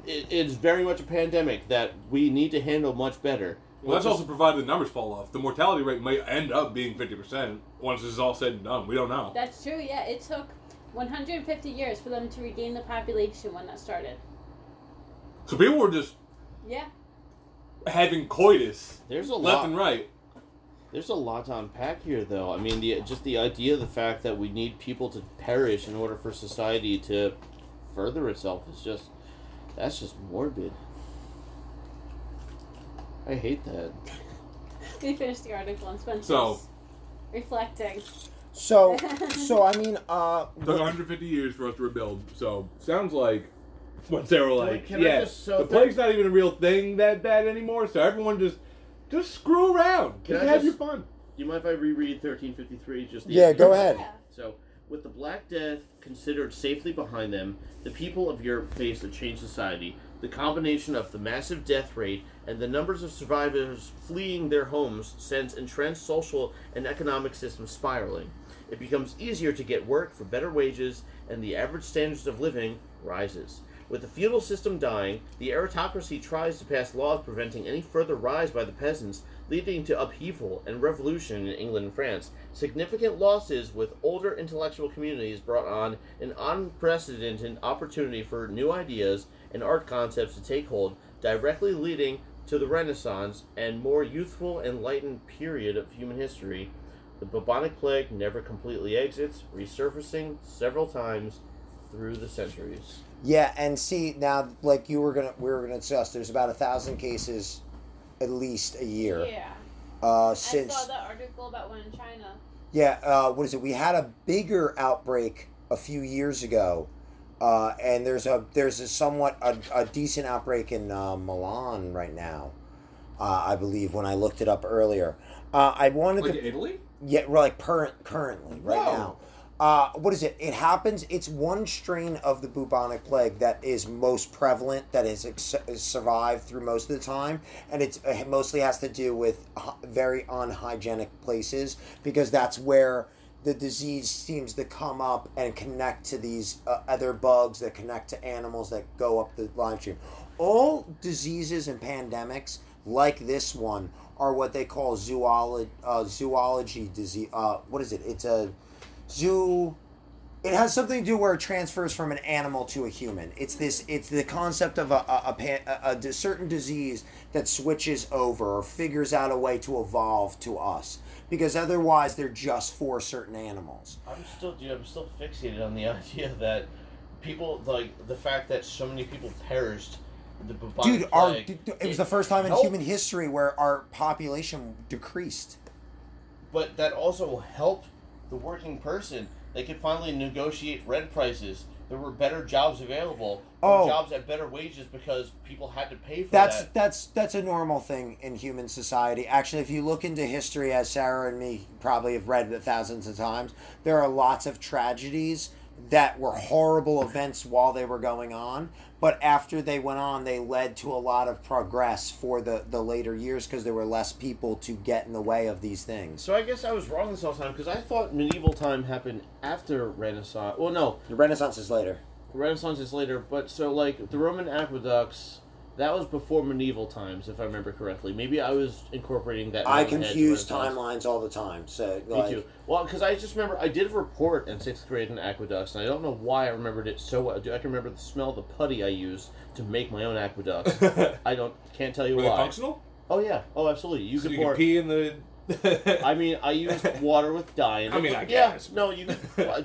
It, it's very much a pandemic that we need to handle much better. Well, that's Just- also provided the numbers fall off. The mortality rate might end up being 50% once this is all said and done. We don't know. That's true. Yeah, it took 150 years for them to regain the population when that started. So people were just Yeah. having coitus There's a left lot. and right. There's a lot to unpack here, though. I mean, the just the idea, of the fact that we need people to perish in order for society to further itself is just that's just morbid. I hate that. We finished the article and Spencer's So- reflecting. So so I mean, uh, It took 150 years for us to rebuild. So sounds like once they were like, Can I yeah, just- so the plague's not even a real thing that bad anymore. So everyone just Just screw around. Can Just I have just- your fun. Do you mind if I reread 1353? Just Yeah, go ahead. Yeah. So, with the Black Death considered safely behind them, the people of Europe faced a changed society. The combination of the massive death rate and the numbers of survivors fleeing their homes sends entrenched social and economic systems spiraling. It becomes easier to get work for better wages, and the average standards of living rises. With the feudal system dying, the aristocracy tries to pass laws preventing any further rise by the peasants, leading to upheaval and revolution in England and France. Significant losses with older intellectual communities brought on an unprecedented opportunity for new ideas and art concepts to take hold, directly leading to the Renaissance and more youthful, enlightened period of human history. The bubonic plague never completely exits, resurfacing several times through the centuries. Yeah, and see now, like you were gonna, we were gonna discuss. There's about a thousand cases, at least a year. Yeah. Uh, since I saw the article about one in China. Yeah, uh, what is it? We had a bigger outbreak a few years ago, uh, and there's a there's a somewhat a, a decent outbreak in uh, Milan right now, uh, I believe. When I looked it up earlier, uh, I wanted Like to Italy? yeah, like current currently right Whoa. now. Uh, what is it? It happens. It's one strain of the bubonic plague that is most prevalent, that is ex- survived through most of the time, and it mostly has to do with very unhygienic places because that's where the disease seems to come up and connect to these uh, other bugs that connect to animals that go up the line stream. All diseases and pandemics like this one are what they call zoology uh, zoology disease. Uh, what is it? It's a zoo. It has something to do where it transfers from an animal to a human. It's this. It's the concept of a a, a, a, a certain disease that switches over or figures out a way to evolve to us. Because otherwise, they're just for certain animals. I'm still, dude, I'm still fixated on the idea that people like the fact that so many people perished. The bubonic Dude, our plague, dude, it was the first time in helped- human history where our population decreased. but that also helped the working person. They could finally negotiate rent prices. There were better jobs available. Oh. jobs at better wages because people had to pay for That's that. that's that's a normal thing in human society. Actually, if you look into history, as Sarah and me probably have read it thousands of times, there are lots of tragedies that were horrible events while they were going on, but after they went on, they led to a lot of progress for the the later years because there were less people to get in the way of these things. So I guess I was wrong this whole time because I thought medieval time happened after Renaissance. Well, no, The Renaissance is later. The Renaissance is later. But so like the Roman aqueducts, that was before medieval times, if I remember correctly. Maybe I was incorporating that. I in my head to confuse timelines all the time. So Me too. Well, because I just remember I did a report in sixth grade in aqueducts, and I don't know why I remembered it so well. I can remember the smell of the putty I used to make my own aqueducts. I don't can't tell you Were they why. functional? Oh yeah. Oh, absolutely. You so could you pour. can pee in the. I mean, I used water with dye in it. I mean, I yeah, guess. no, you. well,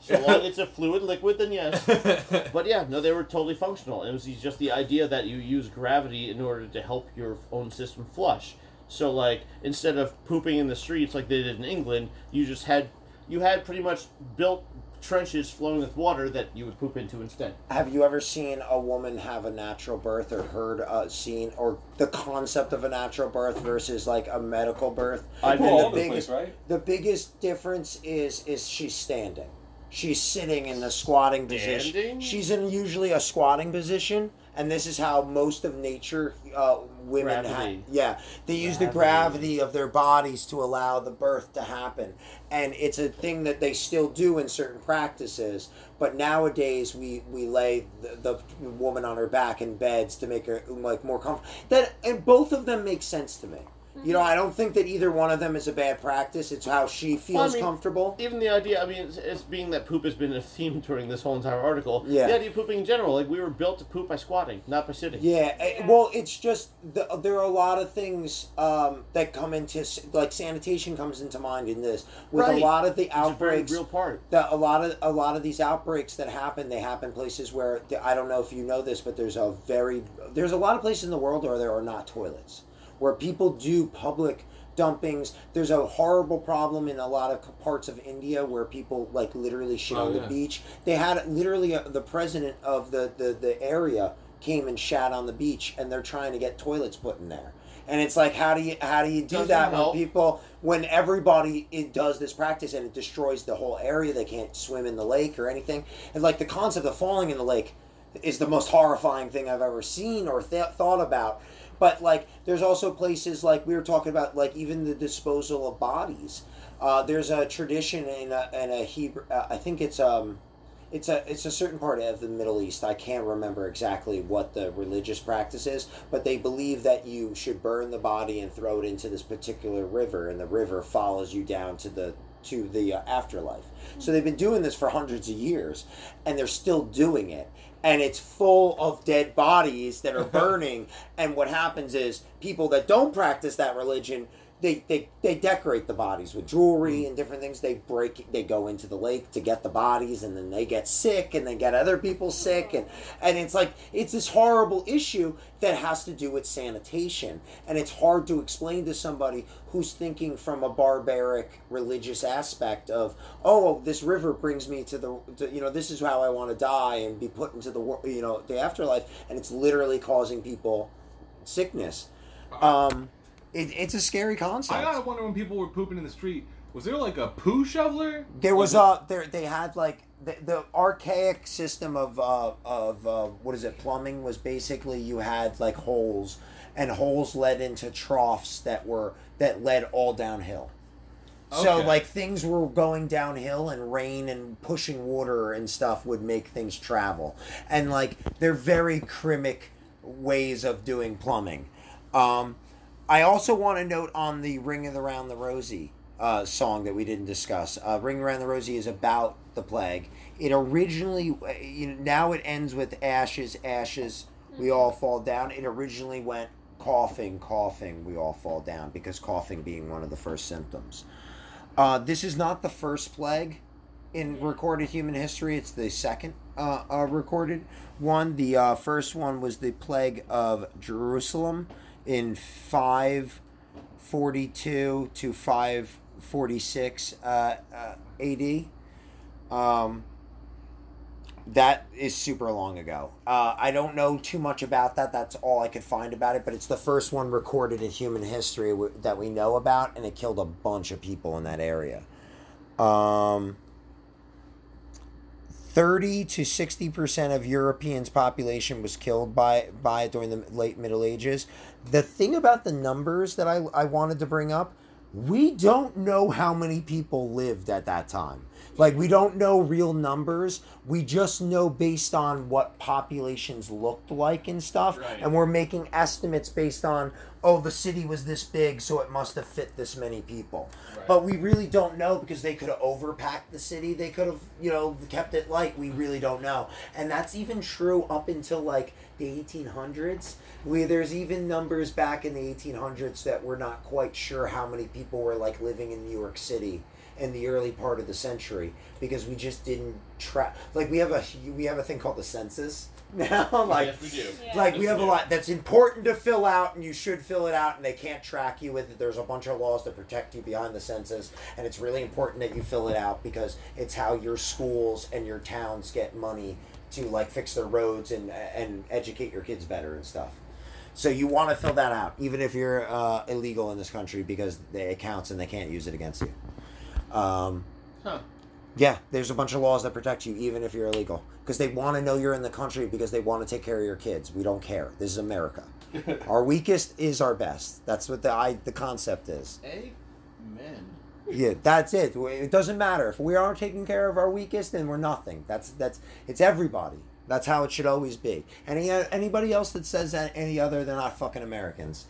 So long it's a fluid liquid, then yes. But yeah, no, they were totally functional. It was just the idea that you use gravity in order to help your own system flush. So like instead of pooping in the streets like they did in England, you just had you had pretty much built trenches flowing with water that you would poop into instead. Have you ever seen a woman have a natural birth or heard uh, scene or the concept of a natural birth versus like a medical birth? I've been all the over the biggest place, right? the biggest difference is is she's standing. She's sitting in the squatting position. Standing? She's in usually a squatting position, and this is how most of nature uh, women have. Gravity. Yeah, they use the Gravity. gravity of their bodies to allow the birth to happen, and it's a thing that they still do in certain practices. But nowadays, we we lay the, the woman on her back in beds to make her like more comfortable. That and both of them make sense to me. You know, I don't think that either one of them is a bad practice. It's how she feels Well, I mean, comfortable. Even the idea, I mean, it's, it's being that poop has been a theme during this whole entire article. Yeah. The idea of pooping in general, like we were built to poop by squatting, not by sitting. Yeah, eh, well, it's just the, there are a lot of things um, that come into like sanitation comes into mind in this with Right. a lot of the It's outbreaks. real part. The, a lot of a lot of these outbreaks that happen, they happen places where I don't know if you know this, but there's a very there's a lot of places in the world where there are not toilets, where people do public dumpings. There's a horrible problem in a lot of parts of India where people like literally shit Oh, on yeah. the beach. They had literally uh the president of the, the the area came and shat on the beach, and they're trying to get toilets put in there. And it's like, how do you how do you do Doesn't that help. when people when everybody it does this practice and it destroys the whole area? They can't swim in the lake or anything. And like the concept of falling in the lake is the most horrifying thing I've ever seen or th- thought about. But like, there's also places like we were talking about, like even the disposal of bodies. Uh, there's a tradition in a, in a Hebrew. Uh, I think it's um, it's a it's a certain part of the Middle East. I can't remember exactly what the religious practice is, but they believe that you should burn the body and throw it into this particular river, and the river follows you down to the to the uh, afterlife. So they've been doing this for hundreds of years, and they're still doing it. And it's full of dead bodies that are burning. and what happens is people that don't practice that religion they, they, they decorate the bodies with jewelry and different things. They break, they go into the lake to get the bodies, and then they get sick, and they get other people sick, and and it's like it's this horrible issue that has to do with sanitation, and it's hard to explain to somebody who's thinking from a barbaric religious aspect of, oh, this river brings me to the, to, you know, this is how I want to die and be put into the, you know, the afterlife, and it's literally causing people sickness. Um, it, it's a scary concept. I gotta wonder when people were pooping in the street. Was there like a poo shoveler? There was Like a there they had like the, the archaic system of uh, of uh, what is it plumbing was basically you had like holes and holes led into troughs that were that led all downhill. Okay. So like things were going downhill and rain and pushing water and stuff would make things travel. And like they're very crimic ways of doing plumbing. Um, I also want to note on the Ring of the Round the Rosie uh, song that we didn't discuss. Uh, Ring Around the Rosie is about the plague. It originally, uh, you know, now it ends with ashes, ashes, we all fall down. It originally went coughing, coughing, we all fall down because coughing being one of the first symptoms. Uh, this is not the first plague in recorded human history. It's the second uh, uh, recorded one. The uh, first one was the plague of Jerusalem in 542 to 546 uh, uh, AD. Um, that is super long ago. Uh, I don't know too much about that. That's all I could find about it. But it's the first one recorded in human history w- that we know about, and it killed a bunch of people in that area. Um, 30 to 60 percent of Europeans' population was killed by by it during the late Middle Ages. The thing about the numbers that I, I wanted to bring up, we don't know how many people lived at that time. Like we don't know real numbers. We just know based on what populations looked like and stuff. Right. And we're making estimates based on oh the city was this big so it must have fit this many people. Right. But we really don't know because they could have overpacked the city. They could have, you know, kept it light. We really don't know. And that's even true up until like the 1800s. We there's even numbers back in the 1800s that we're not quite sure how many people were like living in New York City in the early part of the century because we just didn't track like we have a we have a thing called the census now like yes, we do. Yeah. like we have we a lot that's important to fill out and you should fill it out and they can't track you with it there's a bunch of laws that protect you behind the census and it's really important that you fill it out because it's how your schools and your towns get money to like fix their roads and and educate your kids better and stuff so you want to fill that out even if you're uh, illegal in this country because they, it counts and they can't use it against you um, Huh. yeah, there's a bunch of laws that protect you even if you're illegal because they want to know you're in the country because they want to take care of your kids. We don't care. This is America. our weakest is our best. That's what the I the concept is. Amen. Yeah, that's it. It doesn't matter if we aren't taking care of our weakest, then we're nothing. That's that's it's everybody. That's how it should always be. Any anybody else that says that any other, they're not fucking Americans.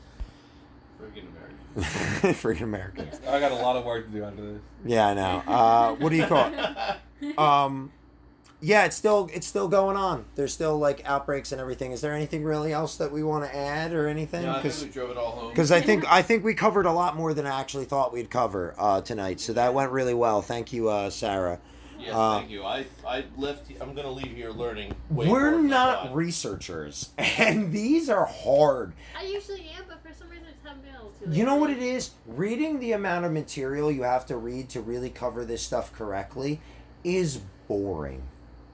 Friggin' American. Freaking Americans. I got a lot of work to do after this. Yeah, I know. Uh, what do you call it? Um, yeah, it's still it's still going on. There's still like outbreaks and everything. Is there anything really else that we want to add or anything? Yeah, I think Because we drove it all home. because I think I think we covered a lot more than I actually thought we'd cover uh, tonight. So that went really well. Thank you, uh, Sarah. Yes, uh, thank you. I I left. I'm gonna leave here learning. Way We're more not thought. researchers, and these are hard. I usually am, but for some reason I haven't been able to. You know what it is? Reading the amount of material you have to read to really cover this stuff correctly is boring.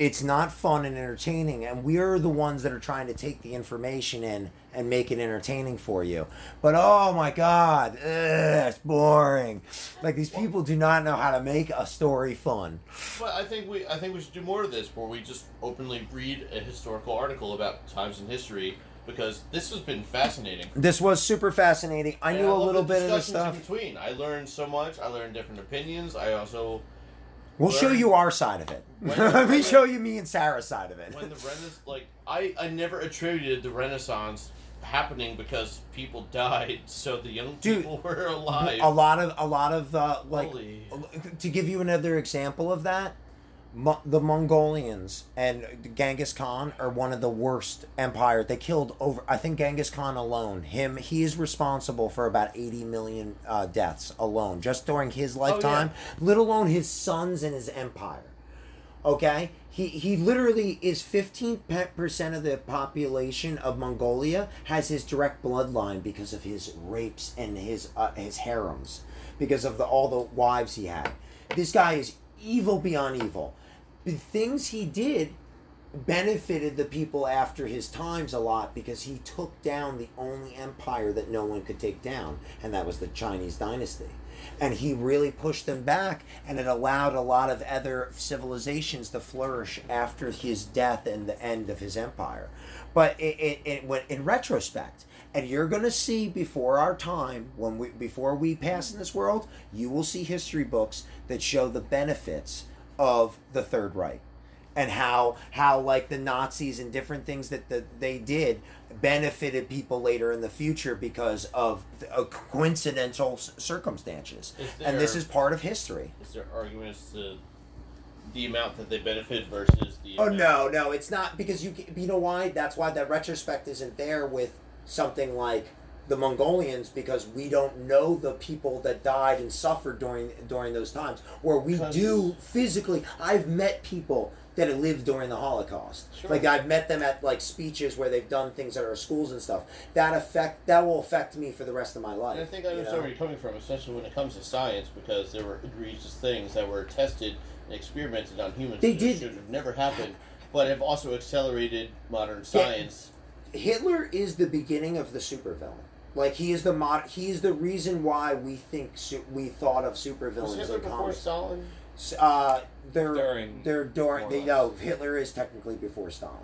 It's not fun and entertaining, and we're the ones that are trying to take the information in and make it entertaining for you. But oh my god, ugh, it's boring. Like these people do not know how to make a story fun. But I think we I think we should do more of this, where we just openly read a historical article about times in history, because this has been fascinating. This was super fascinating. I And knew a little bit of the discussions stuff. in between. I learned so much. I learned different opinions. I also We'll show you our side of it. Let me show you me and Sarah's side of it. when the Renaissance, like I, I never attributed the Renaissance happening because people died, so the young Dude, people were alive. a lot of a lot of uh, like Holy. to give you another example of that Mo- the mongolians and genghis khan are one of the worst empires they killed over i think genghis khan alone him he is responsible for about 80 million uh, deaths alone just during his lifetime let alone his sons and his empire. Okay? He he literally is 15% of the population of mongolia has his direct bloodline because of his rapes and his uh, his harems because of the all the wives he had. This guy is evil beyond evil. The things he did benefited the people after his times a lot because he took down the only empire that no one could take down and that was the chinese dynasty. And he really pushed them back and it allowed a lot of other civilizations to flourish after his death and the end of his empire. But it, it, it went in retrospect and you're going to see before our time when we before we pass in this world you will see history books that show the benefits of the third reich. And how how like the Nazis and different things that the, they did benefited people later in the future because of uh, coincidental s- circumstances. Is and this is part of history. Is there arguments to the amount that they benefited versus the? oh amount- no no it's not because you you know why? That's why that retrospect isn't there with something like the Mongolians because we don't know the people that died and suffered during during those times where we 'Cause- do physically I've met people that have lived during the Holocaust. Sure. Like I've met them at like speeches where they've done things at our schools and stuff. That affect that will affect me for the rest of my life. And I think I understand where you're coming from, especially when it comes to science, because there were egregious things that were tested and experimented on humans They that did- should have never happened, but have also accelerated modern science. Hitler is the beginning of the supervillain. Like he is the mod. He is the reason why we think su- we thought of Was supervillains Hitler in before comics. Stalin? S- Uh, they're During, they're during. They know Hitler is technically before Stalin.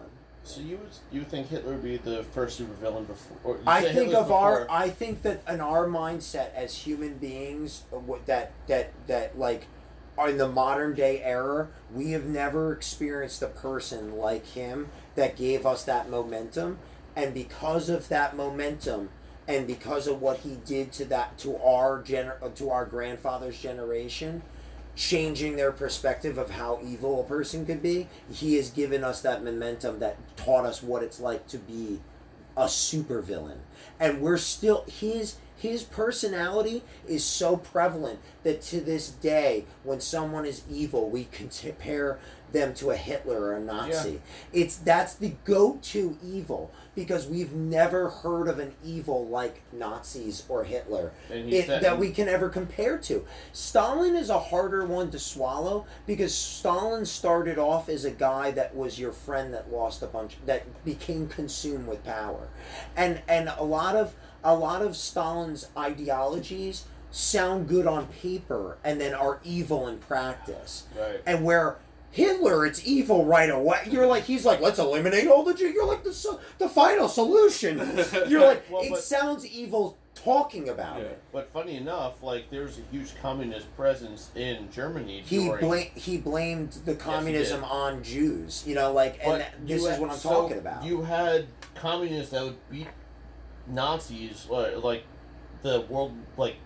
So you would you think Hitler would be the first supervillain before? I think Hitler's of our. I think that in our mindset as human beings, uh, what- that that that like, are in the modern day era, we have never experienced a person like him that gave us that momentum, and because of that momentum, and because of what he did to that to our gener uh, to our grandfather's generation. Changing their perspective of how evil a person could be, he has given us that momentum that taught us what it's like to be a supervillain. And we're still his his personality is so prevalent that to this day when someone is evil we can compare them to a Hitler or a Nazi. It's that's the go-to evil because we've never heard of an evil like Nazis or Hitler it, that we can ever compare to. Stalin is a harder one to swallow because Stalin started off as a guy that was your friend that lost a bunch that became consumed with power. And and a lot of a lot of Stalin's ideologies sound good on paper and then are evil in practice. Right. And where Hitler, it's evil right away. You're like, he's like, let's eliminate all the Jews. You're like the so- the final solution. You're like, Well, it but- sounds evil talking about Yeah. it. But funny enough, like there's a huge communist presence in Germany He during. bla- he blamed the communism on Jews. You know, like, and but that- this you is had- what I'm so talking about. You had communists that would beat Nazis, uh, like the world, like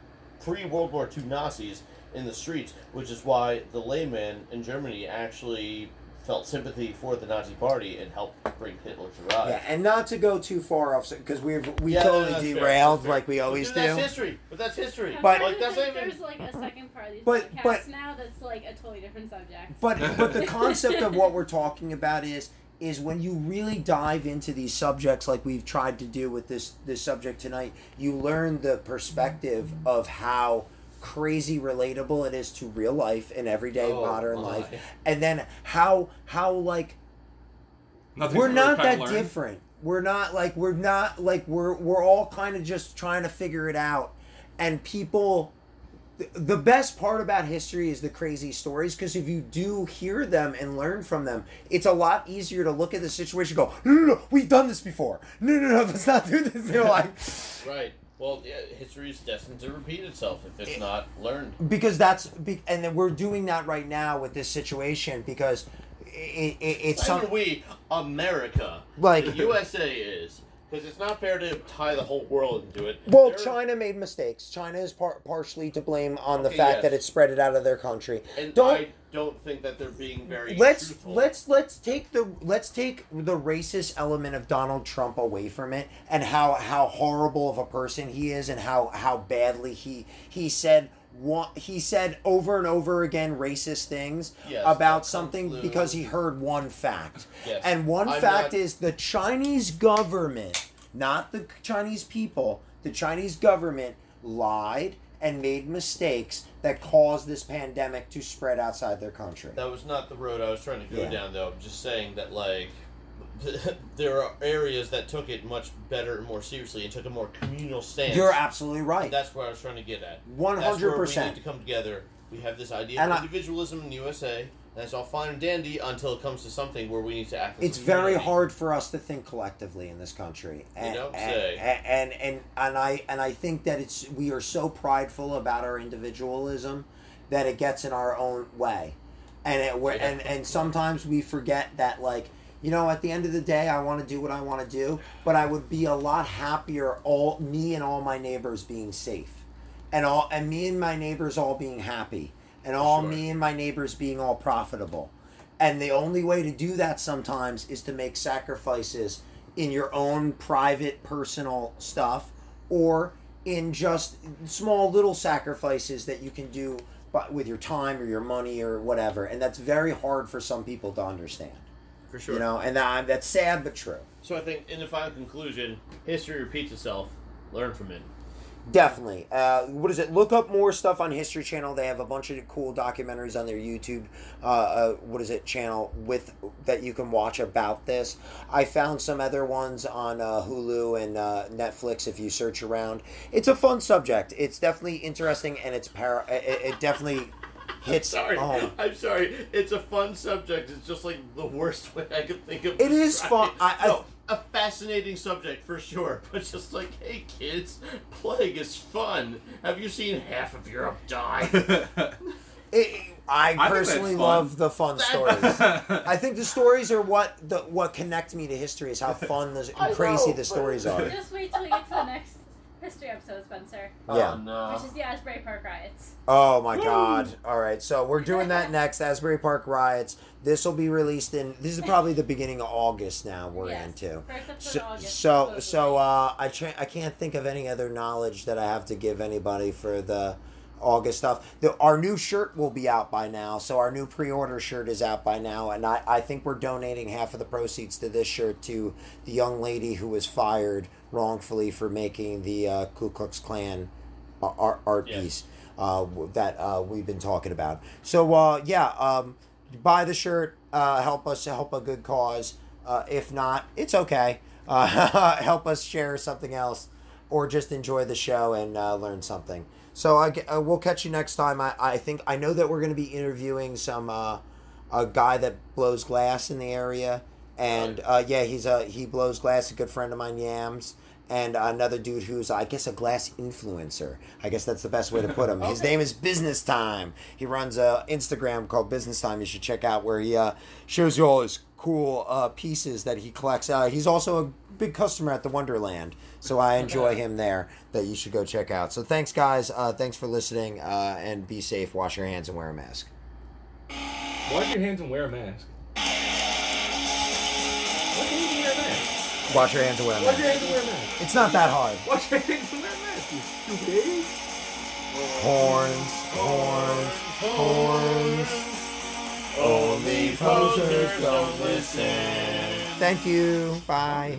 pre World War II Nazis in the streets, which is why the layman in Germany actually felt sympathy for the Nazi Party and helped bring Hitler to rise. yeah, and not to go too far off, because we've we Yeah, totally that's fair, derailed fair. like we But always dude, do. That's history, but that's history. I'm But- like that's not even. there's like a second part of these But- podcasts but- now that's like a totally different subject. But but the concept of what we're talking about is is when you really dive into these subjects like we've tried to do with this this subject tonight, you learn the perspective of how crazy relatable it is to real life in everyday Oh, modern life, and then how how like Nothing's we're not that different. We're not like we're not like we're we're all kind of just trying to figure it out, and people. The best part about history is the crazy stories because if you do hear them and learn from them, it's a lot easier to look at the situation and go, no, no, no, we've done this before. No, no, no, let's not do this. You're like, Right. Well, yeah, history is destined to repeat itself if it's It- not learned. because that's be- and then we're doing that right now with this situation because it, it, it's some we America, Like- the USA is, because it's not fair to tie the whole world into it. Well, There- China made mistakes. China is par- partially to blame on the fact yes. that it spread it out of their country. and Don't I don't think that they're being very. let's truthful. let's let's take the let's take the racist element of Donald Trump away from it and how how horrible of a person he is and how how badly he he said he said over and over again racist things Yes, about something comes because he heard one fact. Yes. And one I'm fact not- is the Chinese government, not the Chinese people, the Chinese government lied and made mistakes that caused this pandemic to spread outside their country. That was not the road I was trying to go Yeah. down, though. I'm just saying that, like, there are areas that took it much better and more seriously and took a more communal stance. You're absolutely right. That's what I was trying to get at. One hundred percent. need to come together. We have this idea And of I- individualism in the USA, and that's all fine and dandy until it comes to something where we need to act. It's very hard for us to think collectively in this country. And, don't and, say. And, and and I and I think that it's we are so prideful about our individualism that it gets in our own way, and it, we're, and and sometimes we forget that like you know at the end of the day I want to do what I want to do, but I would be a lot happier all me and all my neighbors being safe, and all and me and my neighbors all being happy, and all Sure. me and my neighbors being all profitable. And the only way to do that sometimes is to make sacrifices in your own private, personal stuff or in just small little sacrifices that you can do but with your time or your money or whatever. And that's very hard for some people to understand. For sure. You know, and that, that's sad but true. So I think in the final conclusion, history repeats itself. Learn from it. Definitely. Uh, what is it? Look up more stuff on History Channel. They have a bunch of cool documentaries on their YouTube. Uh, uh, what is it? Channel with that you can watch about this. I found some other ones on uh, Hulu and uh, Netflix. If you search around, it's a fun subject. It's definitely interesting, and it's para. It, it definitely hits Sorry, home. I'm sorry. It's a fun subject. It's just like the worst way I could think of. It is describing fun. I- I- no, a fascinating subject for sure. But just like, hey kids, plague is fun. Have you seen half of Europe die? It, I that's personally love the fun stories. I think the stories are what the what connect me to history is how fun the, and crazy know, the stories are. Just wait till we get to the next history episode, Spencer, Yeah. Oh, no. which is the Asbury Park riots. Oh my god. All right. So we're doing that next Asbury Park riots. This will be released in this is probably the beginning of August now we're Yes, into. First episode So of August. so, so uh I tra- I can't think of any other knowledge that I have to give anybody for the August stuff. The, our new shirt will be out by now. So our new pre-order shirt is out by now and I, I think we're donating half of the proceeds to this shirt to the young lady who was fired wrongfully for making the uh, Ku Klux Klan art, art Yes. piece uh, that uh, we've been talking about. So uh, yeah, um, buy the shirt, uh, help us help a good cause. Uh, if not, it's okay. Uh, help us share something else, or just enjoy the show and uh, learn something. So I, uh, we'll catch you next time. I, I think I know that we're going to be interviewing some uh, a guy that blows glass in the area, and uh, yeah, he's a he blows glass. A good friend of mine, Yams and another dude who's I guess a glass influencer. I guess that's the best way to put him. His name is Business Time. He runs a Instagram called Business Time. You should check out where he uh, shows you all his cool uh, pieces that he collects. Uh, he's also a big customer at the Wonderland, so I enjoy him there. That you should go check out. So thanks, guys. Uh, thanks for listening, uh, and be safe. Wash your hands and wear a mask. Wash your hands and wear a mask. Wash your hands and wear a Wash your mask. hands and wear a mask. It's not that hard. Wash your hands and wear a mask, you stupid. Horns, horns, horns. Only posers don't listen. Thank you. Bye.